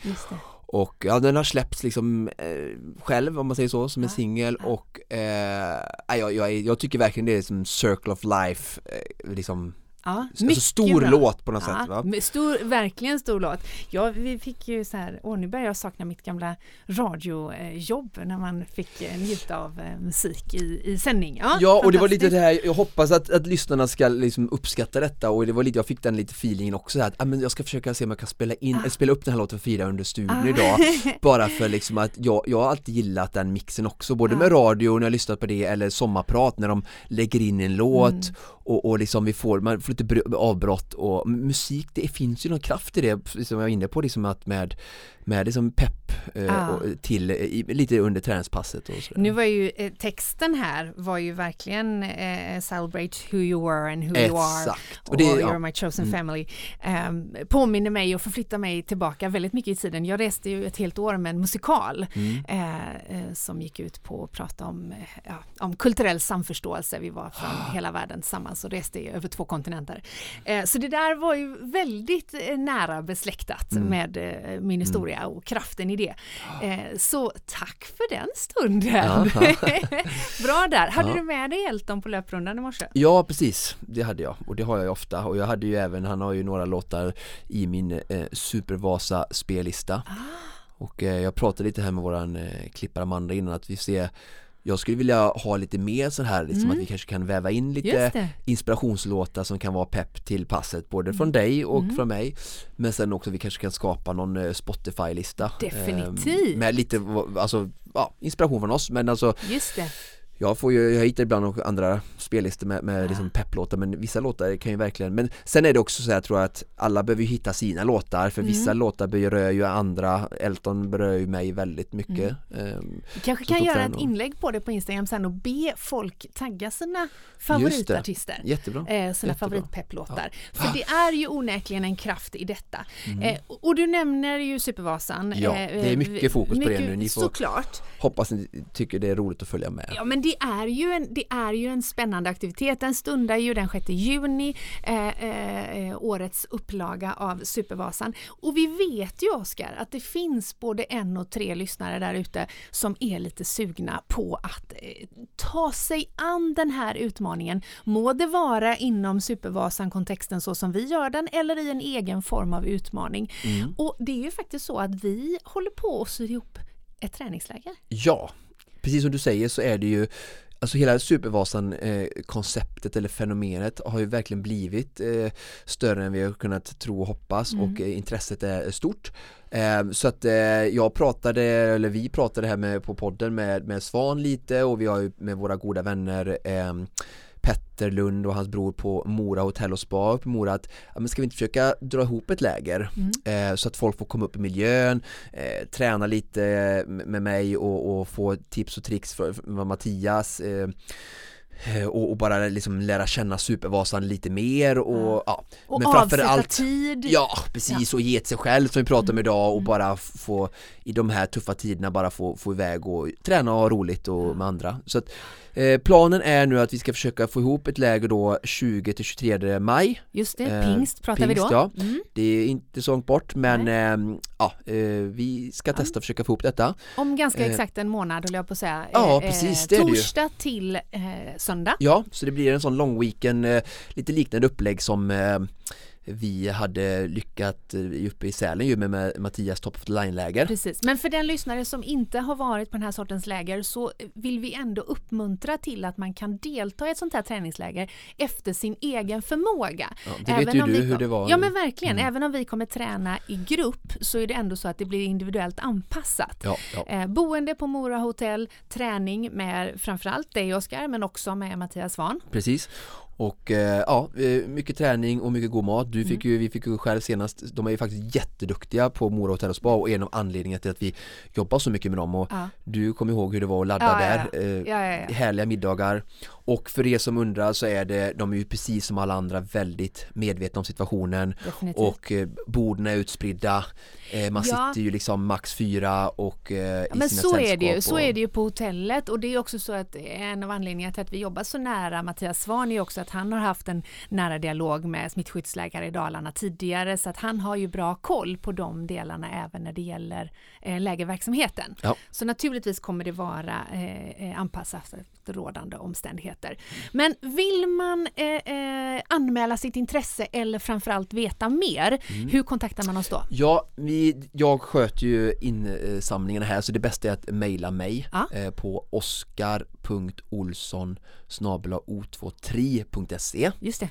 Och ja, den har släppts liksom eh, själv om man säger så, som en singel och eh, ja, jag, jag, jag tycker verkligen det är som Circle of Life, eh, liksom Ja, alltså stor bra. låt på något Ja, sätt va? Stor, verkligen stor låt. Ja, vi fick ju så här, åh nu börjar jag sakna mitt gamla radiojobb när man fick eh, njuta av eh, musik i, i sändning. Ja, Ja och det var lite det här, jag hoppas att, att lyssnarna ska liksom uppskatta detta och det var lite, jag fick den lite feelingen också här, att ah, men jag ska försöka se om jag kan spela in, eller spela upp den här låten för Frida under studion Ah. idag Bara för liksom att jag, jag har alltid gillat den mixen också, både med radio när jag lyssnat på det eller sommarprat när de lägger in en låt Mm och, och liksom vi får, man får lite avbrott och musik, det finns ju någon kraft i det som jag var inne på liksom att med, med liksom pepp eh, Ah. och, till, i, lite under träningspasset och sådär. Nu var ju eh, texten här var ju verkligen eh, celebrate who you were and who you are. Exakt. Och Och det- you're ja. Mm. my chosen family. Um, påminner mig och förflyttar mig tillbaka väldigt mycket i tiden. Jag reste ju ett helt år med en musikal Mm. eh, eh, som gick ut på att prata om, eh, ja, om kulturell samförståelse. Vi var från Ah. hela världen tillsammans och reste över två kontinenter. Eh, så det där var ju väldigt eh, nära besläktat Mm. med eh, min historia och kraften i det. Eh, så tack för den stunden! Bra där! Hade Ja. du med dig Elton på löprundan i morse? Ja precis, det hade jag och det har jag ju ofta och jag hade ju även, han har ju några låtar i min eh, Supervasa spellista Ah. och eh, jag pratade lite här med våran eh, klippare Amanda innan att vi ser jag skulle vilja ha lite mer så här, liksom att vi kanske kan väva in Mm. Lite inspirationslåtar som kan vara pepp till passet både Mm. från dig och från mig men sen också vi kanske kan skapa någon eh, Spotify-lista Definitivt. eh, med lite, alltså, ja, inspiration från oss men alltså Just det. Jag får ju, jag hittar ibland andra spellistor med, med liksom pepplåtar men vissa låtar kan ju verkligen, men sen är det också så här tror jag att alla behöver hitta sina låtar för Mm. vissa låtar berör ju andra, Elton berör ju mig väldigt mycket Ehm, Vi kanske kan göra ett och- inlägg på det på Instagram sen och be folk tagga sina favoritartister. Jättebra, Eh, sina Jättebra. favoritpepplåtar. För det är ju onekligen en kraft i detta. Mm. Eh, och du nämner ju Supervasan. Ja, eh, det är mycket fokus på det mycket- nu. Ni får- Såklart. Hoppas ni tycker det är roligt att följa med Ja men det är ju en, det är ju en spännande aktivitet. Den stundar ju den 6 juni, eh, eh, årets upplaga av Supervasan. Och vi vet ju Oskar att det finns både en och tre lyssnare där ute som är lite sugna på att eh, ta sig an den här utmaningen. Må det vara inom Supervasan-kontexten så som vi gör den eller i en egen form av utmaning. Och det är ju faktiskt så att vi håller på att sy ihop ett träningsläger. Ja, precis som du säger så är det ju Alltså hela Supervasan eh, konceptet eller fenomenet har ju verkligen blivit eh, större än vi har kunnat tro och hoppas och eh, intresset är stort. Eh, så att jag pratade, eller vi pratade här med, på podden med, med Svan lite och vi har ju med våra goda vänner eh, Petter Lund och hans bror på Mora hotell och spa i Mora att ja, men ska vi inte försöka dra ihop ett läger? Eh, så att folk får komma upp i miljön, eh, träna lite med mig och, och få tips och tricks från Mattias eh, eh, och, och bara liksom lära känna Supervasan lite mer och ja, Och men framför avsätta allt tid. Ja, precis och ge till sig själv som vi pratade om idag och bara f- få i de här tuffa tiderna bara få, få iväg och träna och ha roligt och med andra. Så att eh, planen är nu att vi ska försöka få ihop ett läger då 20 till 23 maj. Just det, Eh, pingst pratar vi pingst, då. Ja. Mm. Det är inte så långt bort men eh, ja, vi ska testa att försöka få ihop detta. Om ganska Eh, exakt en månad höll jag på att säga. Ja, Eh, precis, det är det ju. Torsdag till söndag. Ja, så det blir en sån lång weekend, lite liknande upplägg som vi hade lyckat eh, uppe i Sälen ju med, Mattias Top of the Line-läger. Precis. Men för den lyssnare som inte har varit på den här sortens läger så vill vi ändå uppmuntra till att man kan delta i ett sånt här träningsläger efter sin egen förmåga. Ja, det vet ju om du vi, hur det var. Mm. Ja men verkligen, även om vi kommer träna i grupp så är det ändå så att det blir individuellt anpassat. Ja, ja. Eh, boende på Mora hotell, träning med framförallt dig Oskar men också med Mattias Svahn. Precis. Och eh, ja, eh, mycket träning och mycket god mat. Du fick ju, vi fick ju själv senast, de är ju faktiskt jätteduktiga på Mora Hotell och Spa och en av anledningarna till att vi jobbar så mycket med dem och Ja. du kommer ihåg hur det var att ladda Ja, där. ja. Eh, Ja, ja. Härliga middagar. Och för er som undrar så är det, de är ju precis som alla andra väldigt medvetna om situationen Definitivt. och eh, borden är utspridda. Eh, man sitter ju liksom max fyra och eh, i men sina så är det ju. sällskap Så och- är det ju på hotellet och det är också så att en av anledningarna till att vi jobbar så nära Mattias Svahn är också att att han har haft en nära dialog med smittskyddsläkare i Dalarna tidigare så att han har ju bra koll på de delarna även när det gäller eh, lägerverksamheten. Ja. Så naturligtvis kommer det vara eh, eh, anpassat efter rådande omständigheter. Men vill man eh, eh, anmäla sitt intresse eller framförallt veta mer, Mm. hur kontaktar man oss då? Ja, vi, jag sköter ju insamlingarna här så det bästa är att mejla mig Ja. eh, på oskar.olsson o23.se Just det.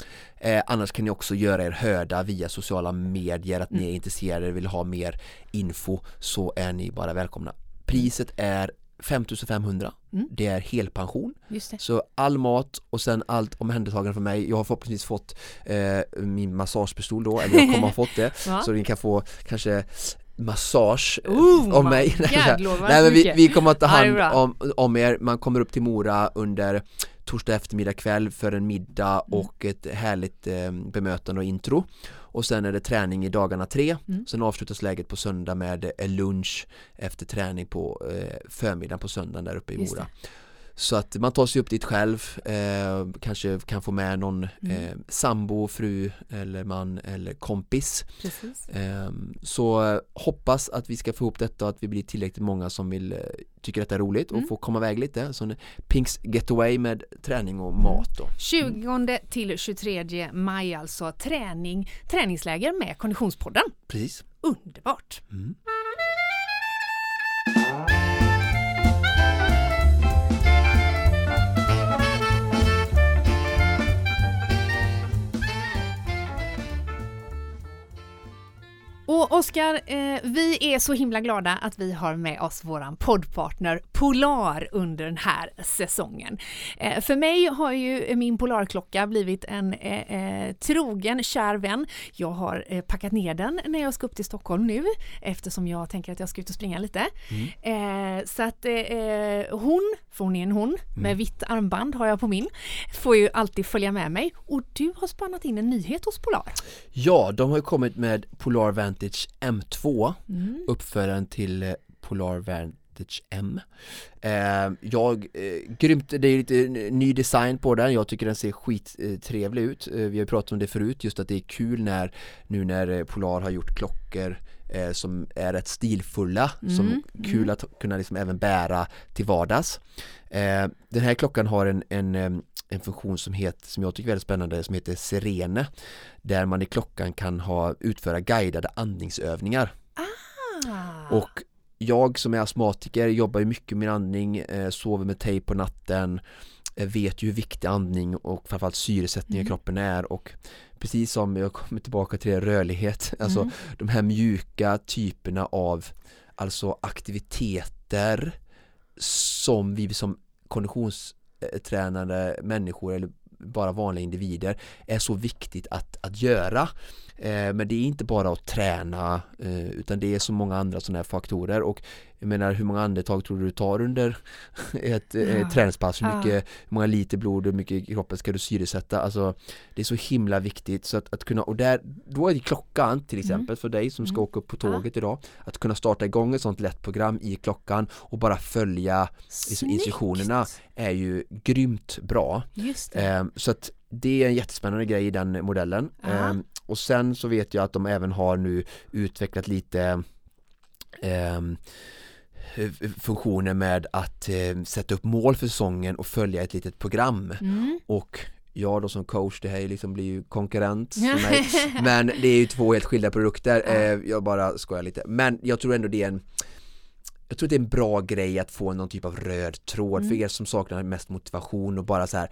eh, Annars kan ni också göra er hörda via sociala medier att ni är intresserade och vill ha mer info så är ni bara välkomna. Priset är 5500 Mm. Det är helpension det. Så all mat och sen allt omhändertagande från mig. Jag har förhoppningsvis fått eh, min massagepistol då, eller jag kommer ha fått det. Så ni kan få kanske massage eh, Oh, av mig. jävlar, Nej men vi, vi kommer att ta hand om, om er, man kommer upp till Mora under torsdag eftermiddag kväll för en middag Mm. och ett härligt eh, bemötande och intro och sen är det träning i dagarna tre Mm. sen avslutas läget på söndag med eh, lunch efter träning på eh, förmiddagen på söndagen där uppe i Mora så att man tar sig upp dit själv, eh, kanske kan få med någon Mm. eh, sambo, fru eller man eller kompis eh, Så hoppas att vi ska få ihop detta och att vi blir tillräckligt många som vill eh, tycker detta är roligt och Mm. få komma iväg lite Så en Pinks Getaway med träning och mat då 20 till 23 maj alltså träning, träningsläger med Konditionspodden. Precis Underbart! mm. Och Oskar, eh, vi är så himla glada att vi har med oss våran poddpartner Polar under den här säsongen. Eh, för mig har ju min Polarklocka blivit en eh, eh, trogen kär vän. Jag har eh, packat ner den när jag ska upp till Stockholm nu eftersom jag tänker att jag ska ut och springa lite. Eh, så att hon, för hon är en hon, med vitt armband har jag på min, får ju alltid följa med mig. Och du har spannat in en nyhet hos Polar. Ja, de har ju kommit med Polar Vantage M2 Mm. uppföraren till eh, Polar Vantage M. Eh, Jag, eh, grymt, det är lite ny design på den, jag tycker den ser skittrevlig ut. Eh, Vi har pratat om det förut, just att det är kul när nu när eh, Polar har gjort klockor som är rätt stilfulla, som kul att kunna liksom även bära till vardags. Eh, Den här klockan har en, en em, en funktion som, heter, som jag tycker är väldigt spännande som heter Serene där man i klockan kan ha, utföra guidade andningsövningar. Ah. och jag som är astmatiker jobbar ju mycket med andning, eh, sover med tejp på natten eh, vet ju hur viktig andning och framförallt syresättning i kroppen är. Och precis som jag kommer tillbaka till det, rörlighet, alltså de här mjuka typerna av alltså aktiviteter som vi som konditionstränande människor eller bara vanliga individer är så viktigt att, att göra men det är inte bara att träna eh, utan det är så många andra sådana här faktorer och jag menar hur många andetag tror du du tar under ett eh, Ja. träningspass? Hur, Ja. mycket, hur många liter blod, hur mycket i kroppen ska du syresätta? Alltså det är så himla viktigt så att, att kunna, och där, då är det klockan till exempel för dig som ska Mm. åka upp på tåget idag att kunna starta igång ett sånt lätt program i klockan och bara följa liksom, instruktionerna är ju grymt bra Just det. Ehm, Så att det är en jättespännande grej i den modellen. Ehm, Och sen så vet jag att de även har nu utvecklat lite f- funktioner med att eh, sätta upp mål för säsongen och följa ett litet program. Mm. och jag då som coach, det här är liksom blir ju konkurrent för Men det är ju två helt skilda produkter, eh, jag bara skojar lite. Men jag tror ändå det är en Jag tror det är en bra grej att få någon typ av röd tråd. För Mm. er som saknar mest motivation och bara så här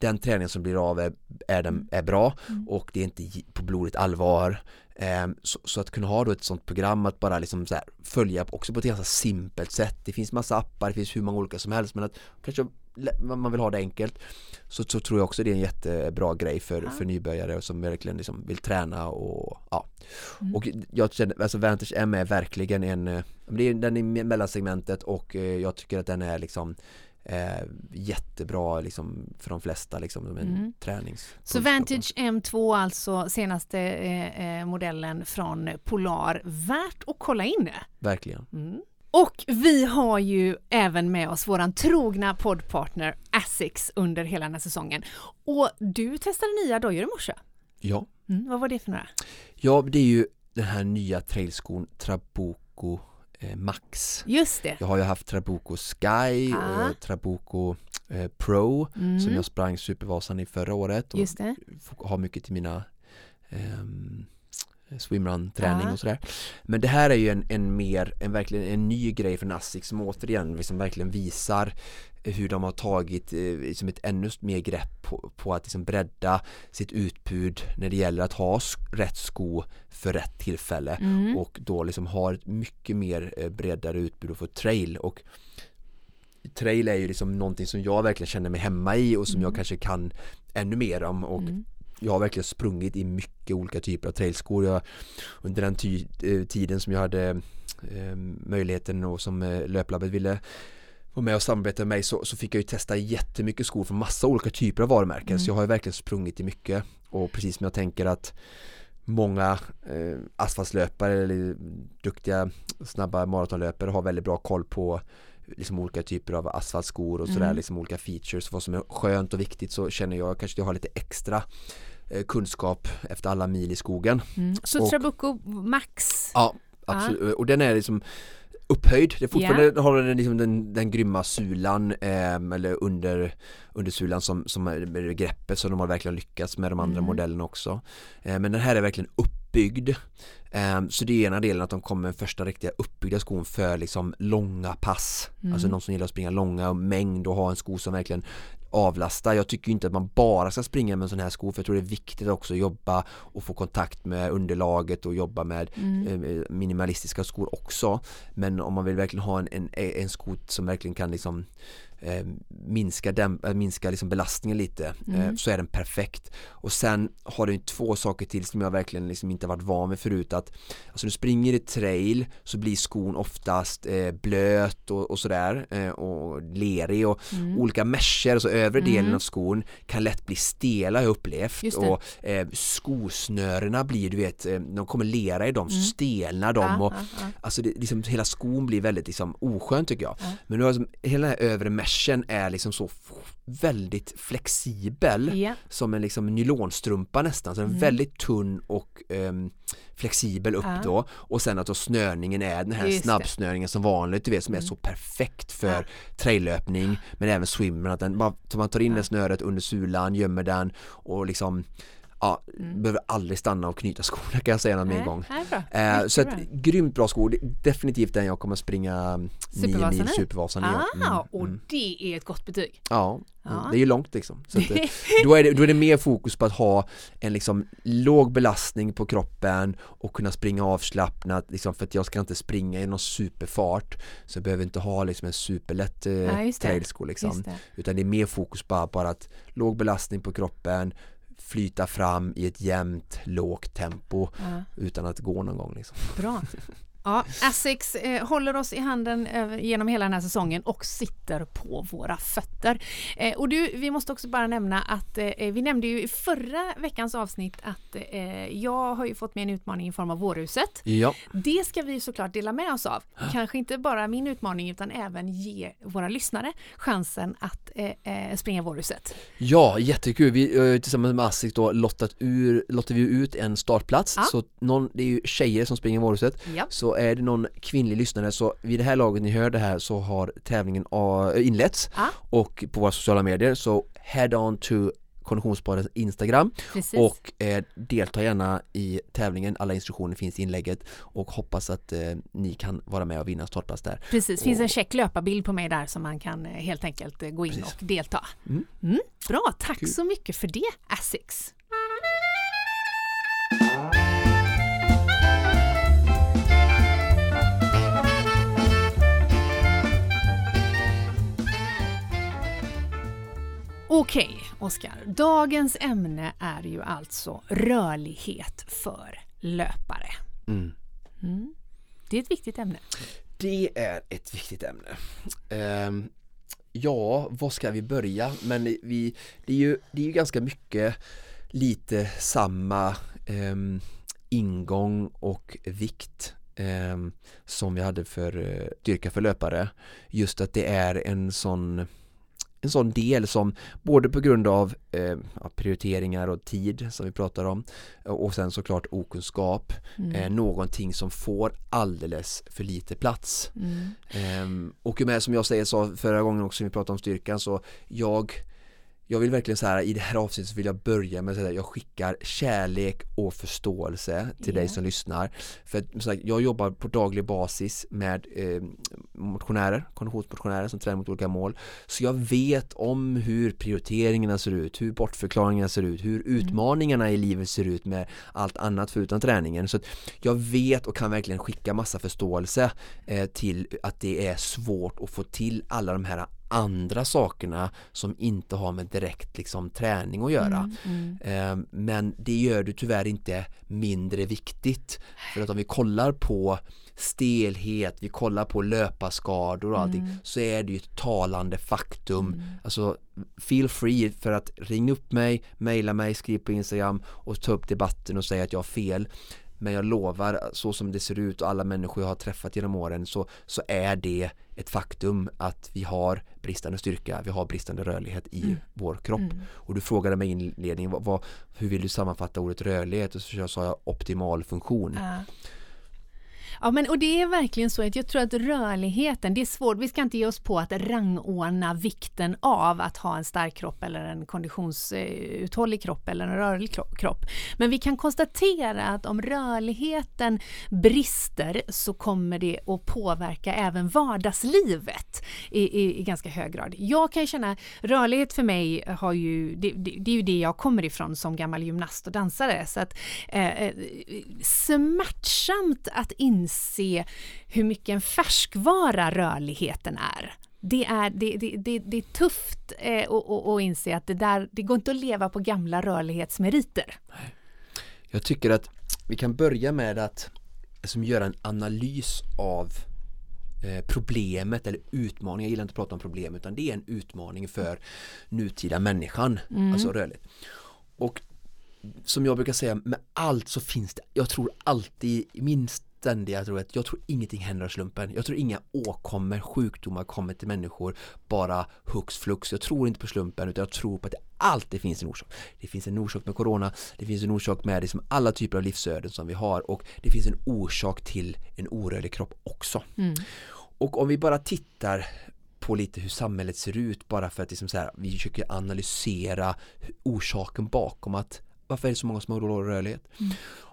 Den träningen som blir av är, är, den, är bra Mm. och det är inte på blodigt allvar Ehm, så, så att kunna ha då ett sånt program att bara liksom så här följa också på ett ganska simpelt sätt Det finns massa appar, det finns hur många olika som helst men att kanske man vill ha det enkelt så, så tror jag också det är en jättebra grej för, Ja. för nybörjare som verkligen liksom vill träna och ja Mm. Och jag känner, alltså Vantage M är verkligen en eh, det är- Den är mellansegmentet och eh, jag tycker att den är liksom eh, jättebra liksom för de flesta liksom som en Mm. tränings Så Vantage M2 alltså senaste eh, eh, modellen från Polar. Värt att kolla in. Verkligen Mm. Och vi har ju även med oss våran trogna poddpartner Asics under hela den här säsongen. Och du testade nya dojor i morse. Ja, Mm, vad var det för några? ja det är ju den här nya trailskon Trabuco Max. Just det. Jag har ju haft Trabuco Sky Ah. och Trabuco eh, Pro Mm, som jag sprang Supervasan i förra året och har mycket till mina ehm, swimrun-träning Ja. och sådär. Men det här är ju en, en mer, en verkligen en ny grej från Asics som återigen liksom verkligen visar hur de har tagit eh, liksom ett ännu mer grepp på, på att liksom bredda sitt utbud när det gäller att ha rätt sko för rätt tillfälle Mm. och då liksom har ett mycket mer eh, bredare utbud och få trail och trail är ju liksom någonting som jag verkligen känner mig hemma i och som jag kanske kan ännu mer om och Mm. Jag har verkligen sprungit i mycket olika typer av trailskor. Jag, under den ty, eh, tiden som jag hade eh, möjligheten och som eh, löplabbet ville vara med och samarbeta med mig så, så fick jag ju testa jättemycket skor från massa olika typer av varumärken. Så jag har ju verkligen sprungit i mycket. Och precis som jag tänker att många eh, asfaltslöpare eller duktiga snabba maratonlöpare har väldigt bra koll på liksom olika typer av asfaltskor och sådär, Mm. liksom olika features, vad som är skönt och viktigt så känner jag kanske att jag har lite extra eh, kunskap efter alla mil i skogen. Mm. Så Och- Trabuco Max. Ja, absolut. Och den är liksom upphöjd. Det fortfarande Ja. har den, liksom den, den grymma sulan eh, eller under, under sulan som, som är greppet som de har verkligen lyckats med de andra Mm. modellerna också. Eh, men den här är verkligen uppbyggd. Eh, så det är ena delen att de kommer med första riktiga uppbyggda skon för liksom långa pass. Mm. Alltså någon som gillar att springa långa mängd och ha en sko som verkligen avlastar. Jag tycker inte att man bara ska springa med en sån här sko för jag tror det är viktigt också att jobba och få kontakt med underlaget och jobba med Mm. eh, minimalistiska skor också. Men om man vill verkligen ha en, en, en sko som verkligen kan liksom eh, minska, däm, äh, minska liksom belastningen lite eh, Mm. så är den perfekt. Och sen har den två saker till som jag verkligen liksom inte varit van vid förut att alltså du springer i trail så blir skon oftast eh, blöt och, och sådär eh, och lerig och Mm. olika mesher, alltså övre delen Mm. av skon kan lätt bli stela har jag upplevt och eh, skosnörena blir du vet, eh, de kommer lera i dem så Mm. stelnar de Ja, och ja, ja. Alltså det, liksom, hela skon blir väldigt liksom, oskön tycker jag. Ja. Men nu har liksom, hela den här övre meshen är liksom så väldigt flexibel Ja. som en liksom nylonstrumpa nästan, så den är Mm. väldigt tunn och ehm, flexibel upp Ja. då och sen att då snörningen är den här Just snabbsnörningen som vanligt du vet som är Mm. så perfekt för Ja. traillöpning men även swimmen att den, bara, man tar in Ja. det snöret under sulan, gömmer den och liksom ja, Mm. behöver aldrig stanna och knyta skorna kan jag säga någon mer gång. Eh, så att, bra. grymt bra skor, definitivt den jag kommer springa nio Supervasan mil i? Supervasan ja. Ah, Mm, och mm. det är ett gott betyg. Ja, Ja. det är ju långt liksom. Så att, eh, då, är det, då är det mer fokus på att ha en liksom låg belastning på kroppen och kunna springa avslappnat liksom, för att jag ska inte springa i någon superfart så jag behöver inte ha liksom en superlätt eh, Ja, trailsko liksom. Utan det är mer fokus bara på att låg belastning på kroppen flyta fram i ett jämnt lågt tempo Ja. utan att gå någon gång liksom. Bra. Ja, Asics eh, håller oss i handen eh, genom hela den här säsongen och sitter på våra fötter. Eh, och du, vi måste också bara nämna att eh, vi nämnde ju i förra veckans avsnitt att eh, jag har ju fått med en utmaning i form av vårhuset. Ja, Det ska vi såklart dela med oss av. Kanske inte bara min utmaning utan även ge våra lyssnare chansen att eh, springa vårhuset. Ja, jättekul. Vi tillsammans med Asics då lottat ur, lottar vi ut en startplats. Ja. Så någon, det är ju tjejer som springer Vårhuset. Ja. Så är det någon kvinnlig lyssnare så vid det här laget ni hör det här så har tävlingen ah, inletts Ja. och på våra sociala medier så head on to Konditionspoddens Instagram Precis. och eh, delta gärna i tävlingen. Alla instruktioner finns i inlägget och hoppas att eh, ni kan vara med och vinna startplats där. Precis, finns en check löparbild på mig där som man kan eh, helt enkelt eh, gå in Precis. och delta. Mm. Mm, bra, tack Kul. så mycket för det Asics. Okej, Oskar. Dagens ämne är ju alltså rörlighet för löpare. Mm. Mm. Det är ett viktigt ämne. Det är ett viktigt ämne. Ehm, ja, var ska vi börja? Men vi, det, är ju, det är ju ganska mycket lite samma ehm, ingång och vikt ehm, som vi hade för eh, styrka för löpare. Just att det är en sån en sån del som både på grund av eh, prioriteringar och tid som vi pratar om och sen såklart okunskap Mm. eh, någonting som får alldeles för lite plats. Mm. Ehm, och med som jag säger, sa förra gången också när vi pratade om styrkan så jag jag vill verkligen så här i det här avsnittet så vill jag börja med att säga jag skickar kärlek och förståelse till dig Ja. som lyssnar. För att, jag jobbar på daglig basis med eh, motionärer, konditionsmotionärer som tränar mot olika mål. Så jag vet om hur prioriteringarna ser ut, hur bortförklaringarna ser ut, hur utmaningarna i livet ser ut med allt annat förutom träningen. Så att jag vet och kan verkligen skicka massa förståelse eh, till att det är svårt att få till alla de här andra sakerna som inte har med direkt liksom, träning att göra. Mm. Eh, Men det gör det tyvärr inte mindre viktigt. För att om vi kollar på stelhet, vi kollar på löparskador och allting så är det ju ett talande faktum. Alltså feel free för att ringa upp mig, mejla mig, skriv på Instagram och ta upp debatten och säga att jag har fel. Men jag lovar, så som det ser ut och alla människor jag har träffat genom åren så, så är det ett faktum att vi har bristande styrka, vi har bristande rörlighet i vår kropp. Och du frågade mig i inledningen, vad, vad, hur vill du sammanfatta ordet rörlighet? Och så sa jag optimal funktion. Ja. Ja, men och det är verkligen så att jag tror att rörligheten, det är svårt, vi ska inte ge oss på att rangordna vikten av att ha en stark kropp eller en konditionsuthållig kropp eller en rörlig kropp. Men vi kan konstatera att om rörligheten brister så kommer det att påverka även vardagslivet i, i, i ganska hög grad. Jag kan känna, rörlighet för mig har ju, det, det, det är ju det jag kommer ifrån som gammal gymnast och dansare. Så att, eh, eh smärtsamt att inse hur mycket en färskvara rörligheten är. Det är, det, det, det, det är tufft eh, att- att att inse att det, där, det går inte att leva på gamla rörlighetsmeriter. Jag tycker att vi kan börja med att liksom, göra en analys av eh, problemet eller utmaningen. Jag gillar inte att prata om problem utan det är en utmaning för nutida människan, alltså rörligt. Och som jag brukar säga, med allt så finns det, jag tror alltid, min ständiga tror att jag tror ingenting händer av slumpen. Jag tror inga åkommor, sjukdomar kommer till människor bara hux flux. Jag tror inte på slumpen utan jag tror på att det alltid finns en orsak. Det finns en orsak med corona, det finns en orsak med liksom alla typer av livsöden som vi har och det finns en orsak till en orörlig kropp också. Och om vi bara tittar på lite hur samhället ser ut bara för att liksom så här, vi försöker analysera orsaken bakom att varför är det så många som har dålig rörlighet?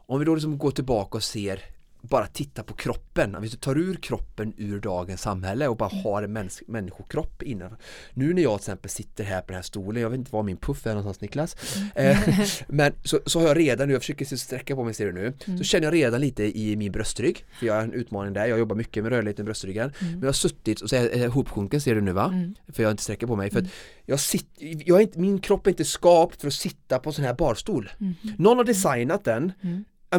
Om vi då liksom går tillbaka och ser bara titta på kroppen, om vi tar ur kroppen ur dagens samhälle och bara har en mäns- människokropp innan. Nu när jag till exempel sitter här på den här stolen, jag vet inte var min puff är någonstans Niklas, eh, men så, så har jag redan nu, jag försöker sträcka på mig ser du nu, så känner jag redan lite i min bröstrygg, för jag har en utmaning där, jag jobbar mycket med rörligheten i bröstryggen, men jag har suttit och så är jag hopsjunken ser du nu va? För jag inte sträcker på mig, för att jag sitter, jag är inte, min kropp är inte skapt för att sitta på en sån här barstol. Någon har designat den,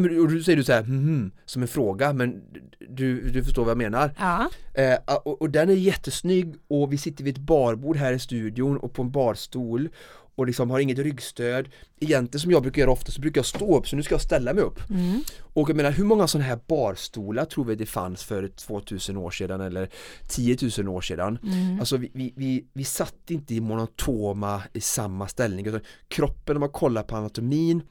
och då säger du så här, mhm, som en fråga, men du, du förstår vad jag menar. Ja. Eh, och, och den är jättesnygg och vi sitter vid ett barbord här i studion och på en barstol och liksom har inget ryggstöd. Egentligen som jag brukar göra ofta så brukar jag stå upp så nu ska jag ställa mig upp. Och jag menar hur många sådana här barstolar tror vi det fanns för 2000 år sedan eller 10 000 år sedan? Alltså vi, vi, vi, vi satt inte i monotoma i samma ställning utan kroppen om man kollar på anatomin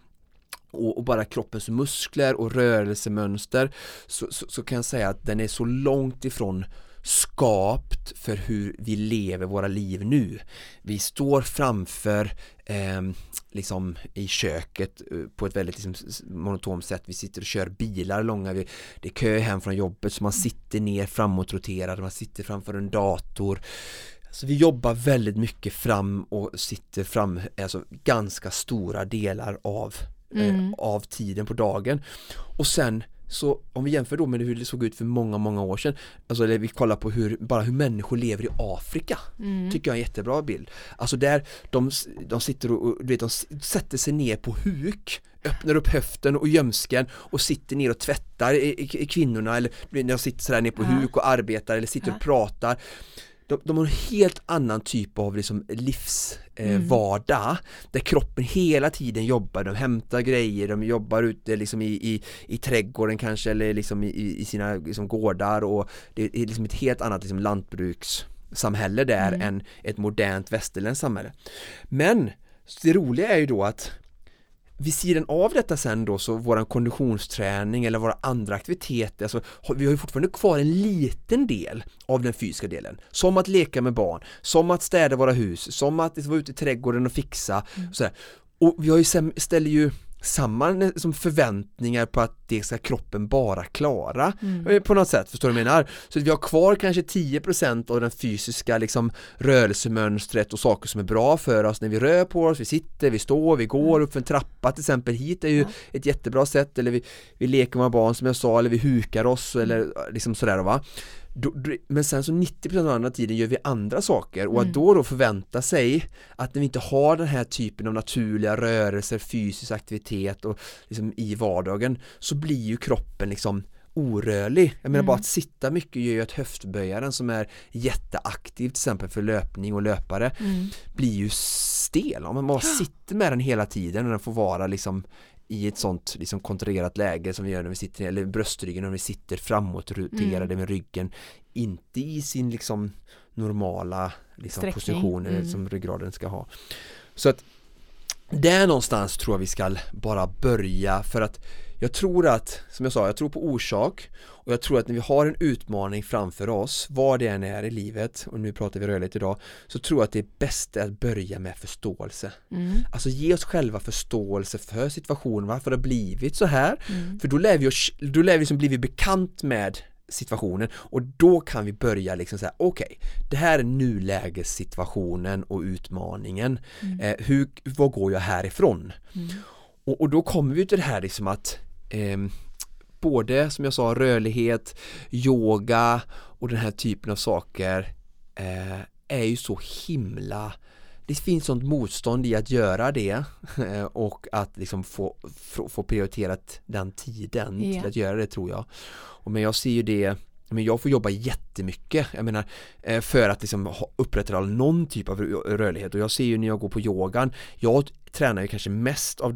och, och bara kroppens muskler och rörelsemönster så, så, så kan jag säga att den är så långt ifrån skapt för hur vi lever våra liv nu. Vi står framför eh, liksom i köket eh, på ett väldigt liksom, monotont sätt. Vi sitter och kör bilar långa, vi, det är kö hem från jobbet så man sitter ner framåtroterad, man sitter framför en dator. Så vi jobbar väldigt mycket fram och sitter fram, alltså ganska stora delar av, eh, av tiden på dagen. Och sen så om vi jämför då med hur det såg ut för många, många år sedan Alltså eller vi kollar på hur, bara hur människor lever i Afrika Tycker jag är en jättebra bild. Alltså där de, de sitter och, du vet, de sätter sig ner på huk Öppnar upp höften och gömsken och sitter ner och tvättar i, i, i kvinnorna eller de sitter sådär ner på huk och arbetar eller sitter och pratar de, de har en helt annan typ av liksom livsvardag Mm. eh, vardag, där kroppen hela tiden jobbar, de hämtar grejer, de jobbar ute liksom i, i, i trädgården kanske eller liksom i, i i sina liksom gårdar och det är liksom ett helt annat liksom lantbrukssamhälle där Mm. än ett modernt västerländskt samhälle. Men det roliga är ju då att vid sidan av detta sen då så våran konditionsträning eller våra andra aktiviteter, alltså vi har ju fortfarande kvar en liten del av den fysiska delen. Som att leka med barn, som att städa våra hus, som att liksom vara ute i trädgården och fixa. Och, sådär. och vi har ju ställer ju samman som förväntningar på att det ska kroppen bara klara. Eh, på något sätt, förstår du vad jag menar? Så att vi har kvar kanske 10% av den fysiska liksom rörelsemönstret och saker som är bra för oss när vi rör på oss, vi sitter, vi står, vi går upp för en trappa till exempel. Hit är ju ett jättebra sätt eller vi, vi leker med barn som jag sa eller vi hukar oss eller liksom sådär va då, men sen så 90% av andra tiden gör vi andra saker och att då då förvänta sig att när vi inte har den här typen av naturliga rörelser, fysisk aktivitet och liksom i vardagen så blir ju kroppen liksom orörlig. Jag menar bara att sitta mycket gör ju att höftböjaren som är jätteaktiv till exempel för löpning och löpare blir ju stel. Om man bara sitter med den hela tiden och den får vara liksom i ett sånt liksom kontrollerat läge som vi gör när vi sitter eller bröstryggen när vi sitter framåt roterade med ryggen inte i sin liksom normala liksom, position Mm. som ryggraden ska ha. Så att där någonstans tror jag vi ska bara börja för att jag tror att, som jag sa, jag tror på orsak och jag tror att när vi har en utmaning framför oss, vad det än är i livet, och nu pratar vi rörligt idag, så tror jag att det är att börja med förståelse. Alltså ge oss själva förståelse för situationen, varför det har blivit så här. För då lär vi oss, då lär vi som blivit bekant med situationen och då kan vi börja liksom säga okej, det här är nulägessituationen och utmaningen. Eh, hur, vad går jag härifrån? Och, och då kommer vi till det här liksom att ehm, både som jag sa rörlighet, yoga och den här typen av saker eh, är ju så himla det finns sånt motstånd i att göra det eh, och att liksom få, få, prioriterat den tiden Ja. till att göra det tror jag. Och men jag ser ju det men jag får jobba jättemycket, jag menar eh, för att liksom upprätthålla någon typ av rö- rörlighet och jag ser ju när jag går på yogan, jag tränar ju kanske mest av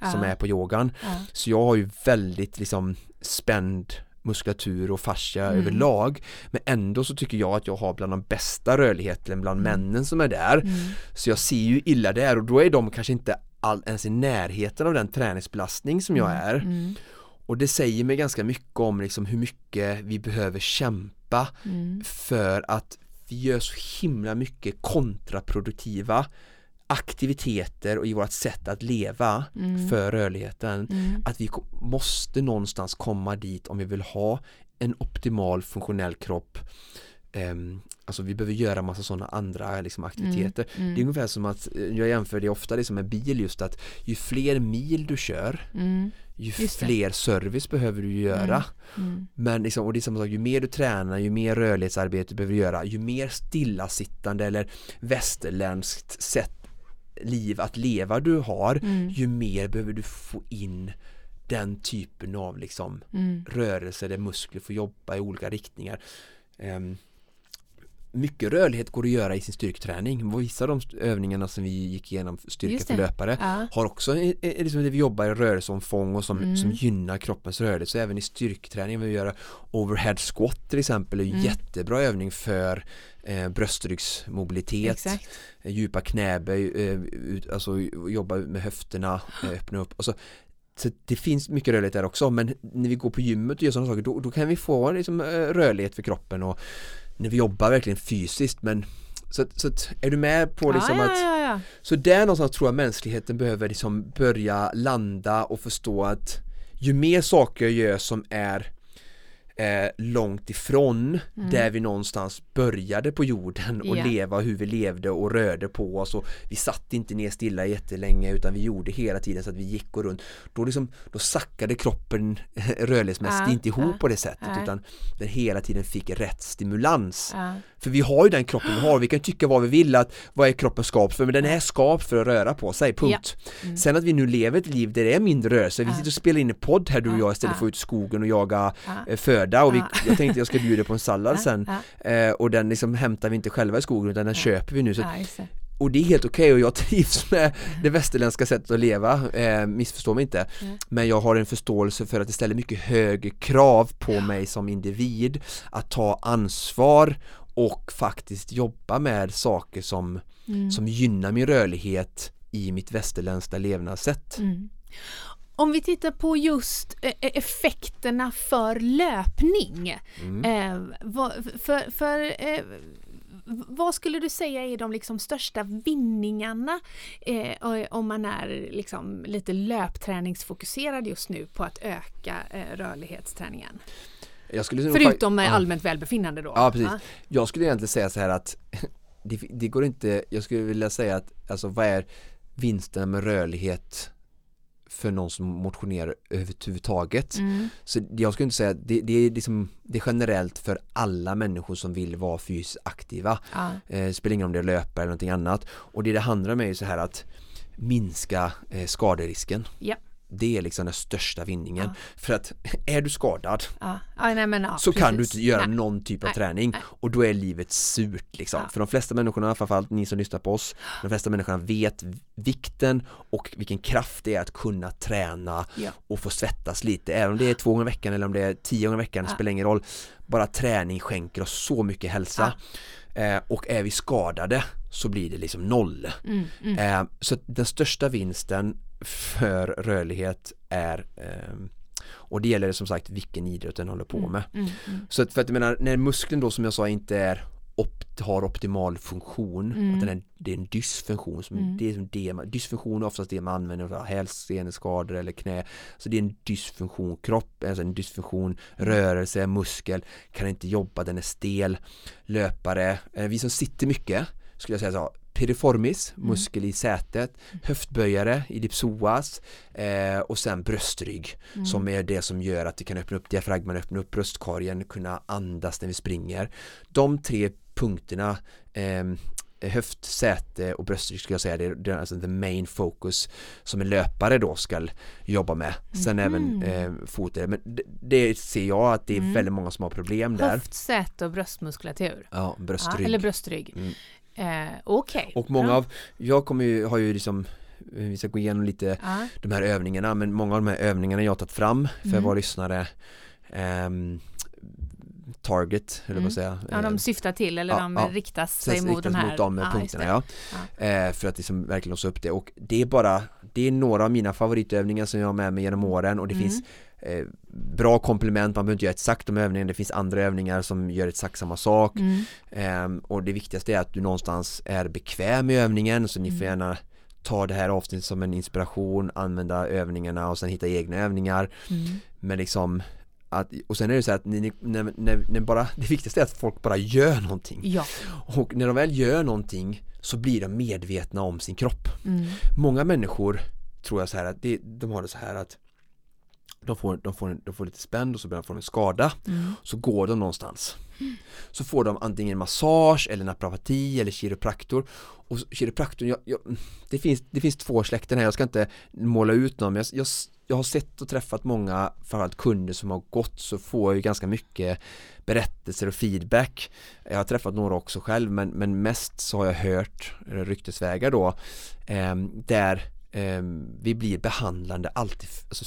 dem som Ja. är på yogan Ja. så jag har ju väldigt liksom spänd muskulatur och fascia Mm. överlag men ändå så tycker jag att jag har bland de bästa rörligheten bland Mm. männen som är där så jag ser ju illa där och då är de kanske inte all, ens i närheten av den träningsbelastning som jag är Mm. och det säger mig ganska mycket om liksom hur mycket vi behöver kämpa Mm. för att vi gör så himla mycket kontraproduktiva aktiviteter och i vårt sätt att leva Mm. för rörligheten att vi måste någonstans komma dit om vi vill ha en optimal funktionell kropp Ehm, Alltså vi behöver göra massa sådana andra liksom, aktiviteter Mm. Det är ungefär som att, eh, jag jämför det ofta liksom med bil just att ju fler mil du kör Mm. ju fler service behöver du göra Mm. men liksom, och det är samma sak, ju mer du tränar, ju mer rörlighetsarbete du behöver göra, ju mer stillasittande eller västerländskt sätt liv att leva du har, Mm. ju mer behöver du få in den typen av liksom Mm. rörelse där muskler får jobba i olika riktningar. Ehm, mycket rörlighet går att göra i sin styrketräning. Vissa av de övningarna som vi gick igenom styrka för löpare Ja. har också liksom det vi jobbar i rörelseomfång och som, Mm. som gynnar kroppens rörelse. Så även i styrketräning vill vi göra overhead squat till exempel är Mm. jättebra övning för eh, bröstryggsmobilitet, Exakt. eh, djupa knäböj, eh, alltså jobba med höfterna, eh, öppna upp. Alltså, så det finns mycket rörlighet där också men när vi går på gymmet och gör sådana saker då, då kan vi få liksom, eh, rörlighet för kroppen och när vi jobbar verkligen fysiskt men så, att- så att, är du med på liksom ja, att ja, ja, ja. så där någonstans tror jag mänskligheten behöver liksom börja landa och förstå att ju mer saker jag gör som är eh, långt ifrån där vi någonstans började på jorden och Ja. leva hur vi levde och rörde på oss och vi satt inte ner stilla jättelänge utan vi gjorde hela tiden så att vi gick och runt då, liksom, då sackade kroppen rörlighetsmässigt Ja, inte ihop ja, på det sättet nej. utan den hela tiden fick rätt stimulans Ja. för vi har ju den kroppen vi har, vi kan tycka vad vi vill att vad är kroppen skapt för, men den är skapt för att röra på sig, punkt. Sen att vi nu lever ett liv där det är mindre rörelse, vi Ja. sitter och spelar in en podd här du och Ja, jag istället ja. för att ut i skogen och jaga Ja. eh, föda lördag och vi, Ja. jag tänkte jag ska bjuda på en sallad Ja, sen ja. eh, och den liksom hämtar vi inte själva i skogen utan den köper vi nu så, och det är helt okej och jag trivs med det västerländska sättet att leva, eh, missförstå mig inte men jag har en förståelse för att det ställer mycket högre krav på mig som individ att ta ansvar och faktiskt jobba med saker som, Mm. som gynnar min rörlighet i mitt västerländska levnadssätt. Mm. Om vi tittar på just eh, effekterna för löpning. Mm. Eh, för, för, eh, vad skulle du säga är de liksom största vinningarna eh, om man är liksom lite löpträningsfokuserad just nu på att öka eh, rörlighetsträningen? Nog Förutom med ja. allmänt välbefinnande då? Ja precis. Jag skulle egentligen säga så här att det, det går inte, jag skulle vilja säga att alltså vad är vinsten med rörlighet för någon som motionerar överhuvudtaget. Mm. Så jag skulle inte säga det, det, är liksom, det är generellt för alla människor som vill vara fysiskt aktiva. Ja. Eh, spelar ingen om det är löpa eller någonting annat. Och det det handlar om är ju så här att minska eh, skaderisken. Ja. Det är liksom den största vinningen. Ja. För att är du skadad Ja. Ja, nej, så kan du precis. inte göra Nej. någon typ av Nej, träning och då är livet surt liksom. För de flesta människorna, framförallt ni som lyssnar på oss, de flesta människorna vet vikten och vilken kraft det är att kunna träna och få svettas lite, även om det är två gånger i veckan eller om det är tio gånger i veckan, det spelar ingen roll. Bara träning skänker oss så mycket hälsa. Eh, och är vi skadade så blir det liksom noll. Mm, mm. Eh, så den största vinsten för rörlighet är ehm, och det gäller som sagt vilken idrott den håller på med. Mm, mm. Så att för att jag menar, när muskeln då som jag sa inte är opt, har optimal funktion, Mm. att den är, det är en dysfunktion, som, Mm. det är som det dysfunktion är oftast det man använder för hälseneskador eller knä, så det är en dysfunktion, kropp, alltså en dysfunktion, Mm. rörelse, muskel, kan inte jobba, den är stel, löpare, eh, vi som sitter mycket skulle jag säga så, piriformis, Mm. muskel i sätet, höftböjare, ellipsoas eh, och sen bröstrygg Mm. som är det som gör att vi kan öppna upp diafragman, öppna upp bröstkorgen, kunna andas när vi springer. De tre punkterna eh, höft, säte och bröstrygg skulle jag säga det är, det är alltså the main focus som en löpare då ska jobba med. Sen Mhm. även eh, foten, men det, det ser jag att det är Mm. väldigt många som har problem där. Höft, säte och bröstmuskulatur. Ja, Ja, bröstrygg. eller bröstrygg. Mm. Eh, Okej. Och många av, jag kommer ju, har ju liksom eh, vi ska gå igenom lite Ja. de här övningarna men många av de här övningarna jag har tagit fram för Mm. våra lyssare ehm, Target, eller Mm. vad säga ja, de syftar till eller ja, de ja. riktas sig mot de här mot de Ja, punkterna det. ja. Eh, för att liksom verkligen låsa upp det och det är bara det är några av mina favoritövningar som jag har med mig genom åren och det Mm. finns eh, bra komplement, man behöver inte göra exakt de övningarna, det finns andra övningar som gör exakt samma sak Mm. Ehm, och det viktigaste är att du någonstans är bekväm med övningen så ni Mm. får gärna ta det här avsnittet som en inspiration, använda övningarna och sen hitta egna övningar Mm. men liksom att, och sen är det så att ni, ni, när, när, när bara, det viktigaste är att folk bara gör någonting Ja. och när de väl gör någonting så blir de medvetna om sin kropp Mm. Många människor tror jag så här att det, de har det så här att de får, de, får, de får lite spänd och så börjar de få en skada. Mm. så går de någonstans. Så får de antingen massage eller naprapati eller kiropraktor. Och kiropraktorn, jag, jag, det, finns, det finns två släkten här, jag ska inte måla ut någon men jag, jag, jag har sett och träffat många framförallt kunder som har gått så får jag ju ganska mycket berättelser och feedback. Jag har träffat några också själv men, men mest så har jag hört ryktesvägar då eh, där eh, vi blir behandlande alltid, alltså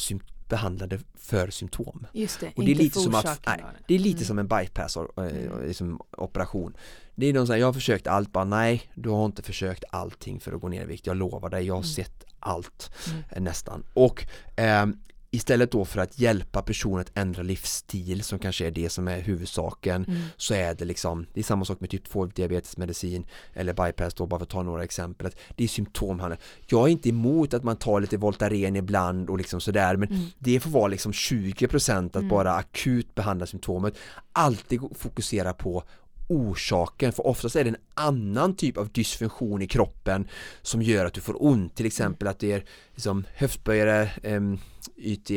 behandlade för symptom Just det, och det är lite som att, nej, det är lite Mm. som en bypass eh, Mm. liksom, operation Det är någon sån här, jag har försökt allt, bara nej du har inte försökt allting för att gå ner i vikt, jag lovar dig, jag har Mm. sett allt Mm. eh, nästan och ehm, istället då för att hjälpa personen att ändra livsstil som kanske är det som är huvudsaken Mm. så är det liksom, det är samma sak med typ 2 diabetesmedicin eller bypass då bara för att ta några exempel att det är symptomhandel. Jag är inte emot att man tar lite Voltaren ibland och liksom sådär men Mm. det får vara liksom 20% att Mm. bara akut behandla symptomet alltid fokusera på orsaken för oftast är det en annan typ av dysfunktion i kroppen som gör att du får ont till exempel att det är liksom höftböjare um, YT,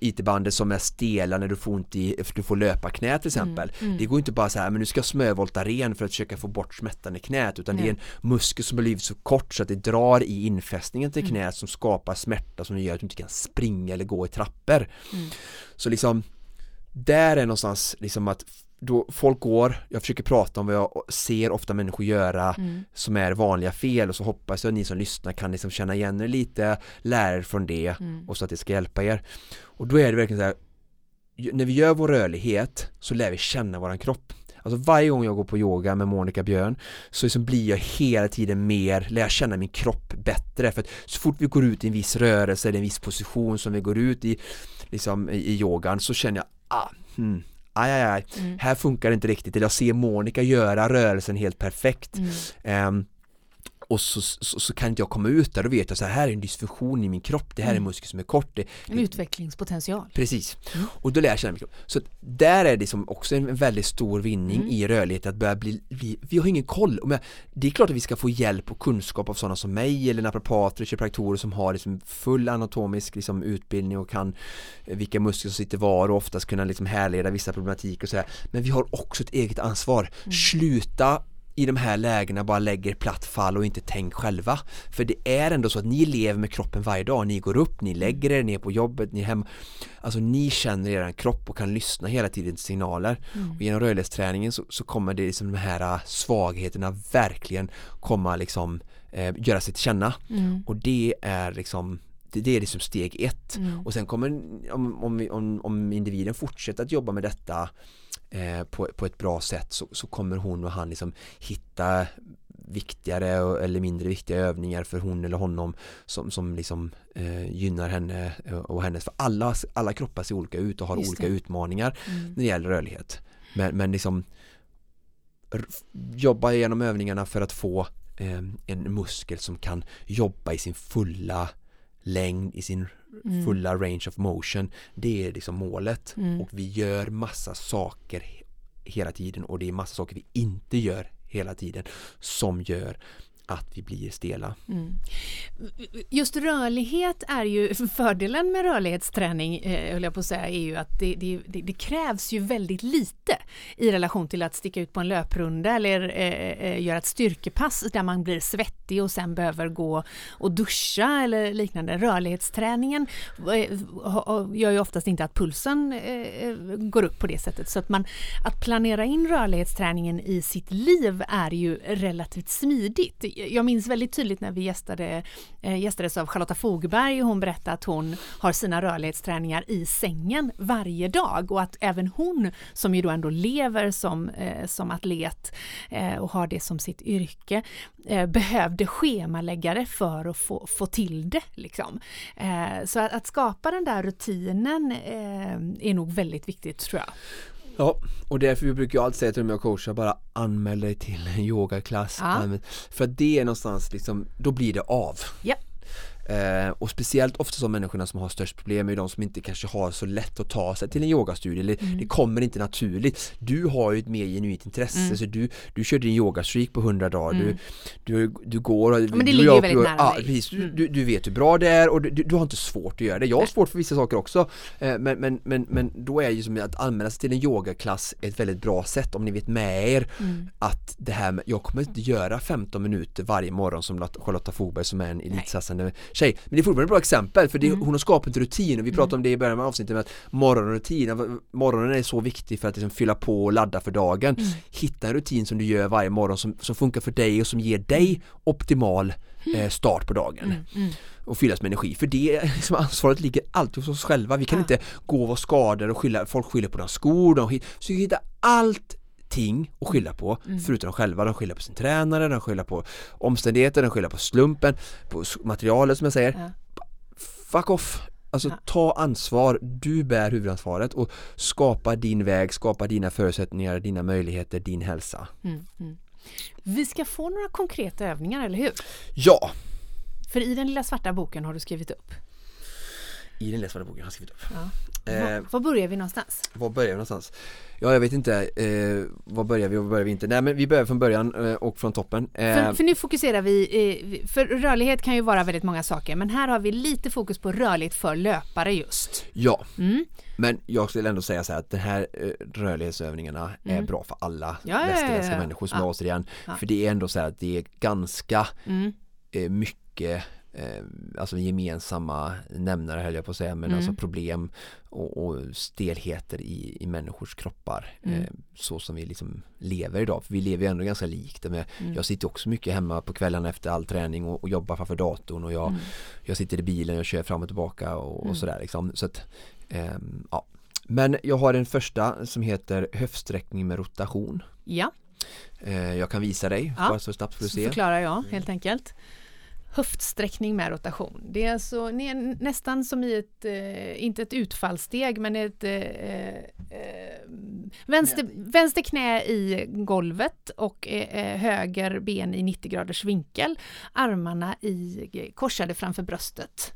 IT-bandet som är stela när du får ont i, du får löpa knä till exempel Mm, mm. det går inte bara så här men nu ska jag smörja Voltaren för att försöka få bort smärtan i knät utan det är Nej. en muskel som har blivit så kort så att det drar i infästningen till Mm. knät som skapar smärta som gör att du inte kan springa eller gå i trappor Mm. så liksom där är någonstans liksom att då folk går, jag försöker prata om vad jag ser ofta människor göra Mm. som är vanliga fel och så hoppas jag att ni som lyssnar kan liksom känna igen er lite, lära er från det Mm. och så att det ska hjälpa er. Och då är det verkligen så här, när vi gör vår rörlighet så lär vi känna våran kropp. Alltså varje gång jag går på yoga med Monica Björn så liksom blir jag hela tiden mer, lär jag känna min kropp bättre för att så fort vi går ut i en viss rörelse eller en viss position som vi går ut i liksom i yogan så känner jag ah, hmm, aj, aj, aj, Mm. här funkar det inte riktigt eller jag ser Monica göra rörelsen helt perfekt Mm. Ehm, och så, så, så kan inte jag komma ut där, då vet jag så här, här är en dysfunktion i min kropp, det här är en Mm. muskel som är kort, det, En utvecklingspotential. Precis, Mm. och då lär jag känna min kropp. Så där är det som också en väldigt stor vinning Mm. i rörlighet att börja bli, bli vi har ingen koll. Jag, det är klart att vi ska få hjälp och kunskap av sådana som mig eller naprapater och kiropraktorer som har liksom full anatomisk liksom utbildning och kan eh, vilka muskler som sitter var och oftast kunna liksom härleda vissa problematik och sådär. Men vi har också ett eget ansvar. Mm. Sluta i de här lägena bara lägger platt fall och inte tänk själva. För det är ändå så att ni lever med kroppen varje dag. Ni går upp, ni lägger er, ni är på jobbet, ni är hemma. Alltså ni känner er kropp och kan lyssna hela tiden till signaler. Och genom rörlighetsträningen så, så kommer det liksom de här äh, svagheterna verkligen komma liksom eh, göra sig till känna. Mm. Och det är liksom det, är liksom steg ett. Mm. Och sen kommer, om, om, om, om individen fortsätter att jobba med detta eh, på, på ett bra sätt så, så kommer hon och han liksom hitta viktigare eller mindre viktiga övningar för hon eller honom som, som liksom eh, gynnar henne eh, och hennes, för alla, alla kroppar ser olika ut och har olika utmaningar Mm. när det gäller rörlighet. Men, men liksom jobba igenom övningarna för att få eh, en muskel som kan jobba i sin fulla längd, i sin Mm. fulla range of motion. Det är liksom målet Mm. och vi gör massa saker he- hela tiden och det är massa saker vi inte gör hela tiden som gör att vi blir stela. Mm. Just rörlighet är ju, fördelen med rörlighetsträning, eh, höll jag på att säga, är ju att det, det, det, det krävs ju väldigt lite i relation till att sticka ut på en löprunda eller eh, eh göra ett styrkepass där man blir svettig och sen behöver gå och duscha eller liknande. Rörlighetsträningen eh, gör ju oftast inte att pulsen eh, eh, går upp på det sättet. Så att, man, att planera in rörlighetsträningen i sitt liv är ju relativt smidigt. Jag minns väldigt tydligt när vi gästade, eh, gästades av Charlotta Fogberg och hon berättade att hon har sina rörlighetsträningar i sängen varje dag och att även hon som ju då ändå lever som, eh, som atlet eh, och har det som sitt yrke eh, behövde schemaläggare för att få, få till det. Liksom. Eh, så att, att skapa den där rutinen eh, är nog väldigt viktigt tror jag. Ja, och därför brukar jag alltid säga till dem jag coachar bara anmäl dig till en yogaklass. Ja. För det är någonstans liksom, då blir det av. Ja. Eh, och speciellt ofta de människorna som har störst problem är de som inte kanske har så lätt att ta sig till en yogastudie eller Mm. det kommer inte naturligt. Du har ju ett mer genuint intresse Mm. så du, du kör din yogastreak på 100 dagar, Mm. du, du, du går och men det du ligger ju jag- väldigt nära ja, dig. precis, du, Mm. du, du vet hur bra det är och du, du, har inte svårt att göra det. Jag har svårt för vissa saker också eh, men, men, men, men då är ju som att anmäla sig till en yogaklass ett väldigt bra sätt om ni vet med er Mm. att det här med, jag kommer inte göra 15 minuter varje morgon som Charlotta Fogberg som är en elitsatsande tjej men det är fortfarande ett bra exempel för det, Mm. hon har skapat en rutin och vi pratade om det i början av avsnittet med att morgonrutin, morgonen är så viktig för att liksom fylla på och ladda för dagen Mm. hitta en rutin som du gör varje morgon som, som funkar för dig och som ger dig optimal eh, start på dagen Mm. Mm. och fyllas med energi för det liksom, ansvaret ligger alltid hos oss själva vi kan Ja. inte gå och vara skadade och skylla, folk skyller på deras skor de, så vi hittar allting att skylla på Mm. förutom de själva, de skyller på sin tränare, de skyller på omständigheter, de skyller på slumpen, på materialet som jag säger Ja. Fuck off! Alltså Ja. ta ansvar, du bär huvudansvaret och skapa din väg, skapa dina förutsättningar, dina möjligheter, din hälsa Mm. Mm. Vi ska få några konkreta övningar, eller hur? Ja! För i den lilla svarta boken har du skrivit upp. I den läsvärda boken har jag skrivit upp Ja. Eh, Var, var börjar vi någonstans? Var börjar vi någonstans? Ja, jag vet inte. Eh, var börjar vi och var börjar vi inte? Nej, men vi börjar från början eh, och från toppen. Eh, För, för nu fokuserar vi, eh, för rörlighet kan ju vara väldigt många saker, men här har vi lite fokus på rörlighet för löpare just. Ja, Mm. men jag skulle ändå säga så här att den här eh, rörlighetsövningarna är Mm. bra för alla Ja, västerländska ja, människor som Ja. är återigen. För det är ändå så här att det är ganska Mm. mycket alltså gemensamma nämnare höll jag på att säga, men Mm. alltså problem och, och stelheter i, i människors kroppar Mm. eh, så som vi liksom lever idag. För vi lever ju ändå ganska likt. Med, Mm. Jag sitter också mycket hemma på kvällarna efter all träning och, och jobbar framför datorn och jag, Mm. jag sitter i bilen och kör fram och tillbaka och, Mm. och sådär liksom. Så att, ehm, ja. Men jag har en första som heter höftsträckning med rotation. Ja, Eh, jag kan visa dig, Ja, bara så snabbt får du så se. förklarar jag helt enkelt. Höftsträckning med rotation. Det är alltså är nästan som i ett, eh, inte ett utfallssteg, men ett eh, eh, vänster, vänster knä i golvet och eh, höger ben i 90 graders vinkel. Armarna i, korsade framför bröstet.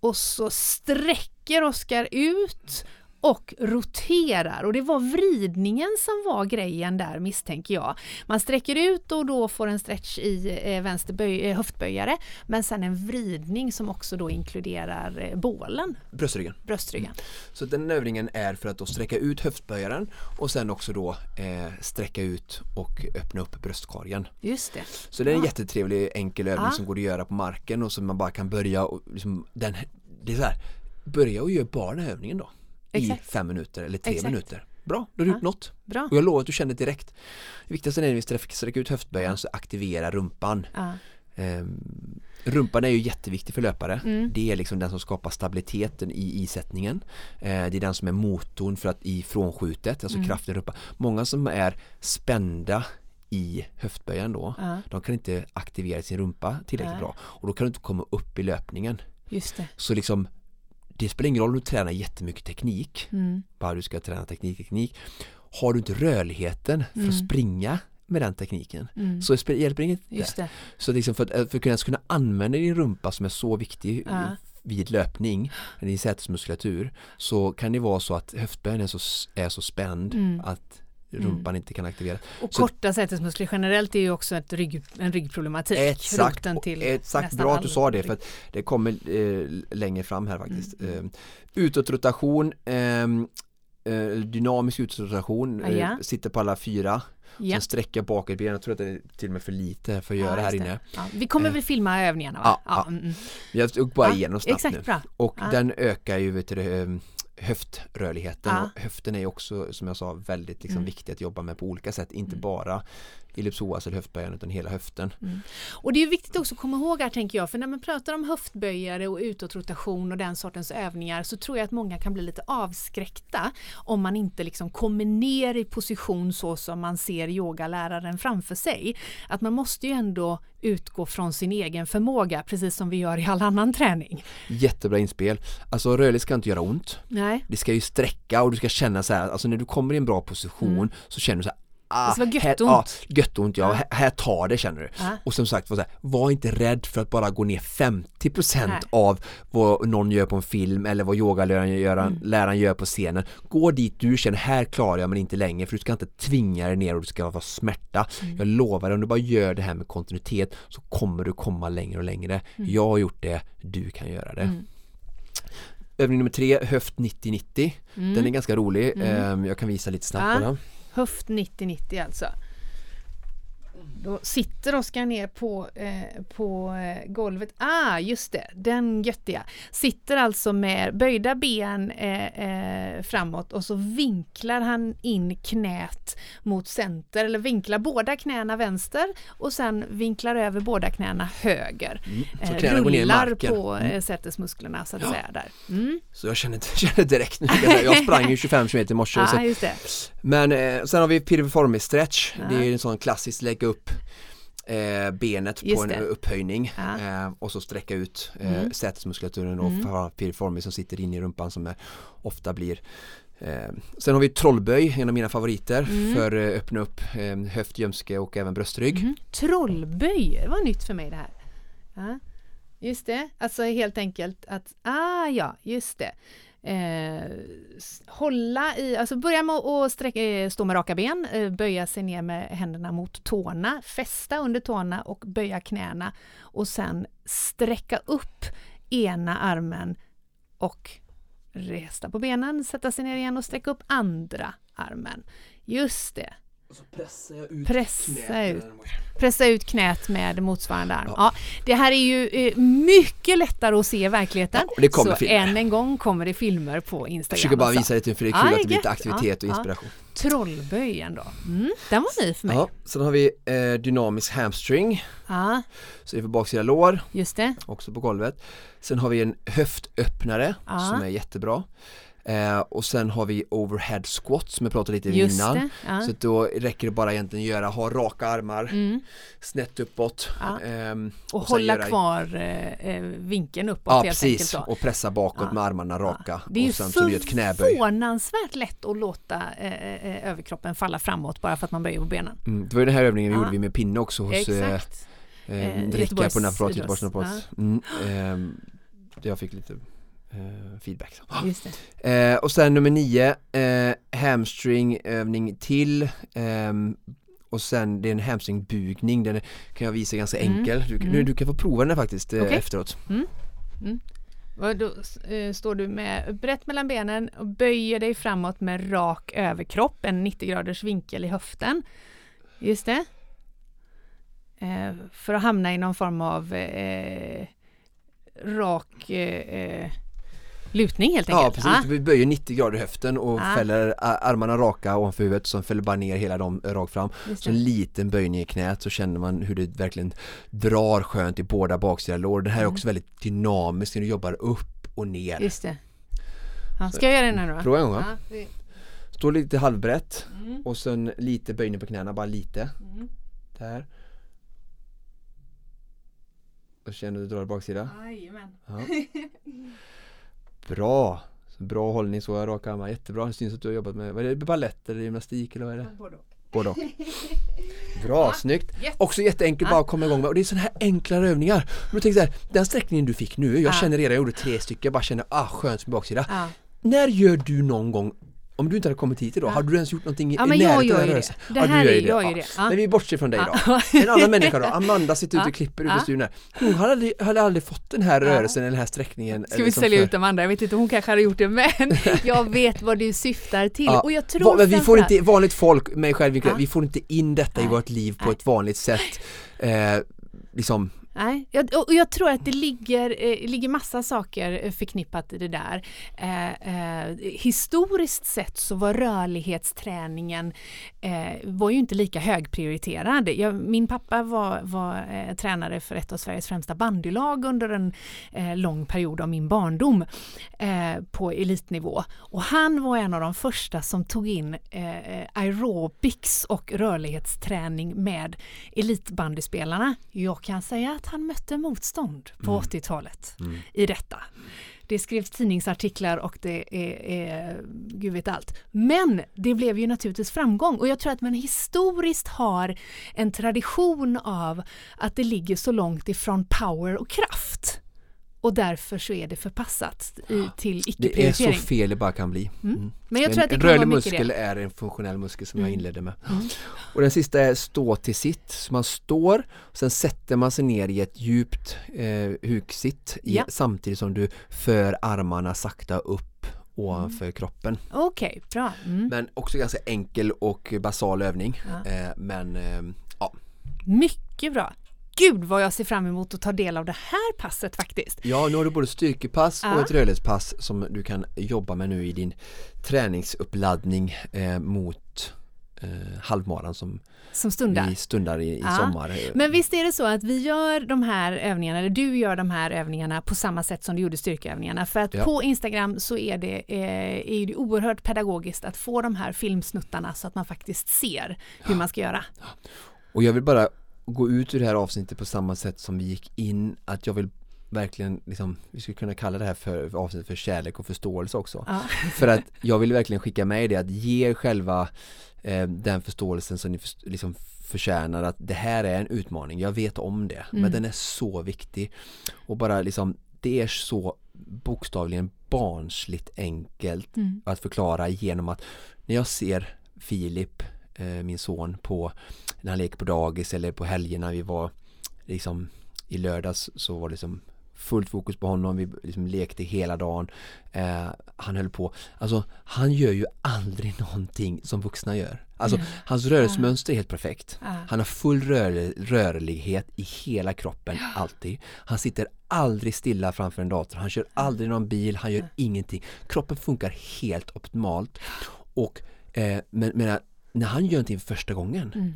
Och så sträcker Oskar ut och roterar och det var vridningen som var grejen där misstänker jag. Man sträcker ut och då får en stretch i eh, vänster böj, eh, höftböjare men sen en vridning som också då inkluderar eh, bålen, Bröstryggen. bröstryggen. Så den övningen är för att då sträcka ut höftböjaren och sen också då sträcka ut och öppna upp bröstkorgen. Just det. Så det är en Ja. jättetrevlig enkel övning Ja. som går att göra på marken och som man bara kan börja och liksom, den, det är så här, börja och gör bara den här övningen då. Exakt. I fem minuter eller tre Exakt. minuter. Bra, då har du Ja. gjort något. Bra. Och jag lovar att du känner det direkt. Det viktigaste är när vi sträcker ut höftböjaren så aktivera rumpan. Ja. Ehm, rumpan är ju jätteviktig för löpare. Mm. Det är liksom den som skapar stabiliteten i isättningen. Eh, det är den som är motorn för att i frånskjutet, alltså Mm. kraften i rumpan. Många som är spända i höftböjaren då, Ja. de kan inte aktivera sin rumpa tillräckligt bra och då kan du inte komma upp i löpningen. Just det. Så liksom det spelar ingen roll om du tränar jättemycket teknik, Mm. bara du ska träna teknik, teknik. Har du inte rörligheten för Mm. att springa med den tekniken Mm. så spe- hjälper inget Just det. så liksom för, att, för att kunna- kunna använda din rumpa som är så viktig Ja. vid löpning, din sätesmuskulatur, så kan det vara så att höftböjen är så, är så spänd Mm. att rumpan inte kan aktiveras. Och Så- korta sätesmuskler generellt är ju också rygg, en ryggproblematik. Exakt, exakt bra att du sa det för det kommer eh, längre fram här faktiskt. Mm, Eh, utåtrotation, ehm, eh, dynamisk utåtrotation, Ah, ja. eh, sitter på alla fyra, Ja. sen sträcker bakåt benen, jag tror att det är till och med för lite för att göra Ja, här inne. Ja, vi kommer Eh. väl filma övningarna va? Ja, ja. mm, mm. Jag tog bara igenom snabbt Exakt, nu. bra. Och den ökar ju vet du, eh, höftrörligheten Ja. och höften är ju också som jag sa väldigt liksom, Mm. viktig att jobba med på olika sätt, inte Mm. bara ellipsoas eller höftböjaren utan hela höften. Och det är viktigt också att komma ihåg här tänker jag, för när man pratar om höftböjare och utåtrotation och den sortens övningar så tror jag att många kan bli lite avskräckta om man inte liksom kommer ner i position så som man ser yogaläraren framför sig. Att man måste ju ändå utgå från sin egen förmåga, precis som vi gör i all annan träning. Jättebra inspel. Alltså rörligt ska inte göra ont. Nej, Det ska ju sträcka och du ska känna så här, alltså när du kommer i en bra position så känner du så här Ah, Det ska vara här, göttont. ja, göttont ja, Ja. här, här tar det känner du. Ja. Och som sagt, var, så här, var inte rädd för att bara gå ner 50% Nej. av vad någon gör på en film eller vad yogaläraren Mm. läraren gör på scenen. Gå dit du känner, här klarar jag men inte längre för du ska inte tvinga dig ner och du ska vara smärta. Mm. Jag lovar dig, om du bara gör det här med kontinuitet så kommer du komma längre och längre. Jag har gjort det, du kan göra det. Mm. Övning nummer tre, höft 90-90. Den är ganska rolig. Ehm, Jag kan visa lite snabbt Mm. På den höft 90-90 alltså. Då sitter Oskar ner på, eh, på eh, golvet. Ah, just det, den göttiga. Sitter alltså med böjda ben eh, eh, framåt och så vinklar han in knät mot center, eller vinklar båda knäna vänster och sen vinklar över båda knäna höger. Så Eh, knäna rullar på Mm. eh, sätesmusklerna så att säga där. Mm. Så jag känner, känner direkt nu, jag sprang ju 25 km i morse Ah. Men sen har vi piriformis stretch. Ja. Det är en sån klassisk lägga upp eh, benet Just på en det. upphöjning Ja. eh, och så sträcka ut eh, Mm. sätesmuskulaturen och Mm. mm. piriformis som sitter inne i rumpan som är, ofta blir eh, Sen har vi trollböj, en av mina favoriter Mm. för att eh, öppna upp eh, höft, ljumske och även bröstrygg. Mhm. Trollböj, det var nytt för mig det här. Ja, just det, alltså helt enkelt att, ah ja, just det. Eh, hålla i, alltså börja med att sträcka, eh, stå med raka ben, eh, böja sig ner med händerna mot tårna, fästa under tårna och böja knäna och sen sträcka upp ena armen och resta på benen, sätta sig ner igen och sträcka upp andra armen. Just det. Och så pressar jag ut Pressa knät. ut. Pressa ut knät med motsvarande arm. Ja. Ja. det här är ju eh, mycket lättare att se i verkligheten. Ja, det kommer så filmer. än en gång kommer det filmer på Jag Instagram. försöker bara också. visa det till för det är Ja, kul det att det blir lite aktivitet och Ja, ja. inspiration. Trollböjen då. Mm, den var ny för mig. Ja, sen har vi eh, dynamisk hamstring, Ja, så det är för baksida lår, just det. också på golvet. Sen har vi en höftöppnare Ja. som är jättebra. Eh, och sen har vi overhead squat som jag pratade lite Just innan. det. Ja. Så då räcker det bara egentligen att göra, ha raka armar, Mm. snett uppåt. Ja. ehm, Och, sen hålla göra- kvar eh, eh, vinkeln uppåt Ja helt precis, enkelt. Då. och pressa bakåt Ja. med armarna raka. Det är ju och sen så förvånansvärt lätt att låta eh, eh, överkroppen falla framåt bara för att man böjer på benen. Mm, det var ju den här övningen vi gjorde vi med pinne också hos eh, Exakt. eh, Eh, Rickard på Naprapat, idrotts- Göteborgs. Mm, där jag fick lite eh, feedback. Så. Just det. Eh, och sen nummer nio, eh, hamstringövning till ehm, och sen det är en hamstringbugning, den kan jag visa ganska Mm, enkel. Du, mm. du, du kan få prova den här faktiskt eh, Okej. efteråt. Och då eh, står du med brett mellan benen och böjer dig framåt med rak överkropp, en 90 graders vinkel i höften. Just det. Eh, för att hamna i någon form av eh, rak eh, lutning helt Ja enkelt. precis, vi böjer 90 grader i höften och Ah. fäller armarna raka ovanför huvudet som fäller bara ner hela dem rakt fram. Så en liten böjning i knät så känner man hur det verkligen drar skönt i båda baksida lår. Det här är Mm. också väldigt dynamiskt när du jobbar upp och ner. Just det. Ja, ska jag göra den här då? Prova en gång? Ja, det- Stå lite halvbrett mm, och sen lite böjning på knäna, bara lite. mm. Där. Och känner du drar baksida. Jajamän. Ja. Bra! Bra hållning så, raka armar, jättebra. Det syns att du har jobbat med, vad är det, balett eller gymnastik eller vad är det? Både och. Både och. Bra, snyggt! Jätte- Också jätteenkelt bara att komma igång med och det är sådana här enkla övningar. Då tänker jag så här, den sträckningen du fick nu, jag Ja. känner redan, jag gjorde tre stycken, jag bara känner ah skönt med baksida. Ja. När gör du någon gång om du inte hade kommit hit idag, Ja. har du ens gjort någonting Ja, i jag närheten av den rörelsen? Det ja, här du är- gör ju jag det. gör ju Ja. det. Ja. Men vi bortser från dig Ja. då. En annan människa då, Amanda sitter ute Ja. och klipper ute Ja. i studion här. Hon hade aldrig, hade aldrig fått den här Ja. rörelsen den här sträckningen. Ska vi som sälja för- ut Amanda? Jag vet inte, hon kanske hade gjort det men jag vet vad du syftar till Ja. och jag tror men vi får inte, vanligt folk, mig själv Ja. vi får inte in detta i vårt liv på ett vanligt sätt. Eh, liksom, Nej, jag, och jag tror att det ligger, eh, ligger massa saker eh, förknippat i det där. Eh, eh, historiskt sett så var rörlighetsträningen eh, var ju inte lika högprioriterad. Jag, min pappa var, var eh, tränare för ett av Sveriges främsta bandylag under en eh, lång period av min barndom eh, på elitnivå. Och han var en av de första som tog in eh, aerobics och rörlighetsträning med elitbandyspelarna. Jag kan säga att han mötte motstånd på 80-talet i detta. Det skrevs tidningsartiklar och det är, är gud vet allt. Men det blev ju naturligtvis framgång och jag tror att man historiskt har en tradition av att det ligger så långt ifrån power och kraft. Och därför så är det förpassat i, till det är så icke-prioritering. fel det bara kan bli. Mm. Men jag en, tror att det en kan vara rörlig muskel det. är en funktionell muskel som Mm. jag inledde med. Och den sista är stå till sitt. Så man står, och sen sätter man sig ner i ett djupt eh, huksitt Ja. samtidigt som du för armarna sakta upp ovanför Mm. kroppen. Okej, bra. Mm. Men också ganska enkel och basal övning. Ja. Eh, men eh, ja, Mycket bra. Gud vad jag ser fram emot att ta del av det här passet faktiskt. Ja, nu har du både styrkepass Ja. och ett rörlighetspass som du kan jobba med nu i din träningsuppladdning eh, mot eh, halvmaran som Som stundar. vi stundar i, i Ja. sommar. Men visst är det så att vi gör de här övningarna, eller du gör de här övningarna på samma sätt som du gjorde styrkeövningarna. För att Ja. på Instagram så är det, eh, är det oerhört pedagogiskt att få de här filmsnuttarna så att man faktiskt ser hur man ska göra. Och jag vill bara gå ut ur det här avsnittet på samma sätt som vi gick in, att jag vill verkligen, liksom, vi skulle kunna kalla det här för, för avsnittet för kärlek och förståelse också. Ja. För att jag vill verkligen skicka med det att ge er själva eh, den förståelsen som ni för, liksom förtjänar att det här är en utmaning, jag vet om det, men den är så viktig och bara liksom det är så bokstavligen barnsligt enkelt Mm. att förklara genom att när jag ser Filip, eh, min son, på när han leker på dagis eller på helgerna vi var liksom i lördags så var det liksom fullt fokus på honom, vi liksom lekte hela dagen. Eh, han höll på, alltså han gör ju aldrig någonting som vuxna gör. Alltså hans rörelsemönster är helt perfekt. Ja. Han har full rör, rörlighet i hela kroppen, alltid. Han sitter aldrig stilla framför en dator, han kör aldrig någon bil, han gör ingenting. Kroppen funkar helt optimalt. Och eh, men, men när han gör någonting för första gången Mm.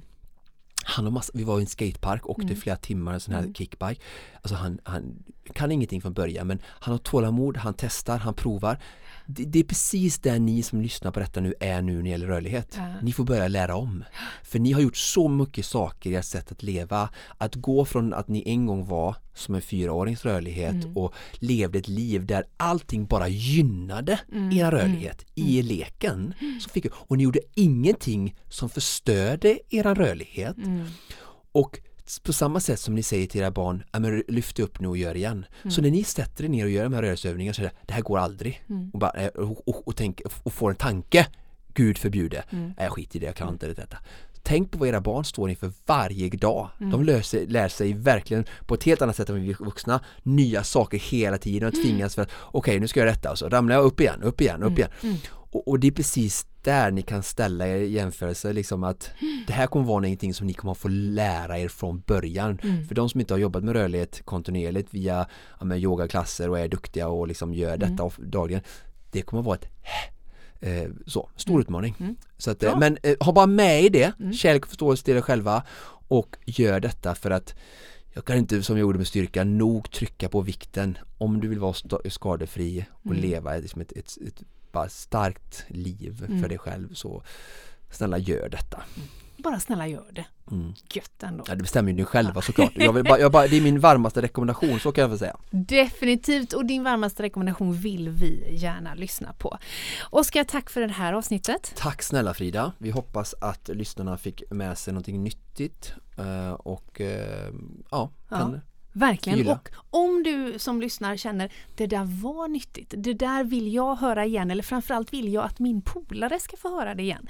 Han har massa, vi var i en skatepark, åkte flera timmar en sån Mm. här kickbike. Alltså han, han kan ingenting från början men han har tålamod, han testar, han provar. Det, det är precis där ni som lyssnar på detta nu är nu när det gäller rörlighet. Ja. Ni får börja lära om. För ni har gjort så mycket saker i ert sätt att leva. Att gå från att ni en gång var som en fyraårings rörlighet Mm. och levde ett liv där allting bara gynnade Mm. er rörlighet i leken. Så fick, och ni gjorde ingenting som förstörde er rörlighet. Mm. Och på samma sätt som ni säger till era barn, "Ja, men lyft upp nu och gör igen. Mm. Så när ni sätter er ner och gör de här rörelseövningarna så är det, det här går aldrig. Mm. Och, bara, eh, och, och, och, tänk, och får en tanke, Gud förbjude, Mm. Jag skiter i det, jag klarar inte detta. Tänk på vad era barn står inför varje dag. Mm. De lär sig, lär sig verkligen på ett helt annat sätt än vi vuxna nya saker hela tiden och Mm. tvingas för att okej nu ska jag göra detta och så ramlar jag upp igen, upp igen, Mm. upp igen. Och, och det är precis där ni kan ställa er jämförelse liksom att det här kommer vara någonting som ni kommer att få lära er från början. Mm. För de som inte har jobbat med rörlighet kontinuerligt via ja, yogaklasser och är duktiga och liksom gör Mm. detta of- dagligen. Det kommer att vara ett eh, så, stor utmaning. Mm. Så att, eh, men eh, ha bara med i det, Mm. kärlek och förståelse till er själva och gör detta för att jag kan inte som jag gjorde med styrka nog trycka på vikten om du vill vara skadefri och Mm. leva liksom ett, ett, ett bara starkt liv Mm. för dig själv så snälla gör detta. Bara snälla gör det. Mm. Gött ändå. Ja, det bestämmer ju ni själva såklart. Jag bara, jag bara, det är min varmaste rekommendation, så kan jag väl säga. Definitivt och din varmaste rekommendation vill vi gärna lyssna på. Oskar, tack för det här avsnittet. Tack snälla Frida. Vi hoppas att lyssnarna fick med sig någonting nyttigt eh, och eh, ja, kan, Verkligen. Gilla. Och om du som lyssnar känner det där var nyttigt, det där vill jag höra igen eller framförallt vill jag att min polare ska få höra det igen.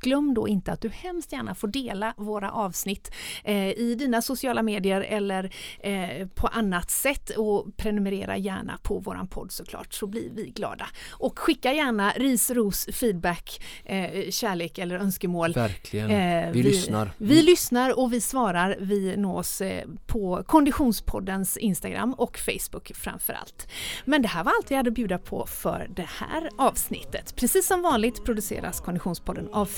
Glöm då inte att du hemskt gärna får dela våra avsnitt eh, i dina sociala medier eller eh, på annat sätt och prenumerera gärna på våran podd såklart så blir vi glada. Och skicka gärna ris, ros, feedback, eh, kärlek eller önskemål verkligen. Eh, vi, lyssnar. Vi lyssnar och vi svarar. Vi nås eh, på Konditionspoddens Instagram och Facebook framför allt. Men det här var allt vi hade att bjuda på för det här avsnittet. Precis som vanligt produceras Konditionspodden av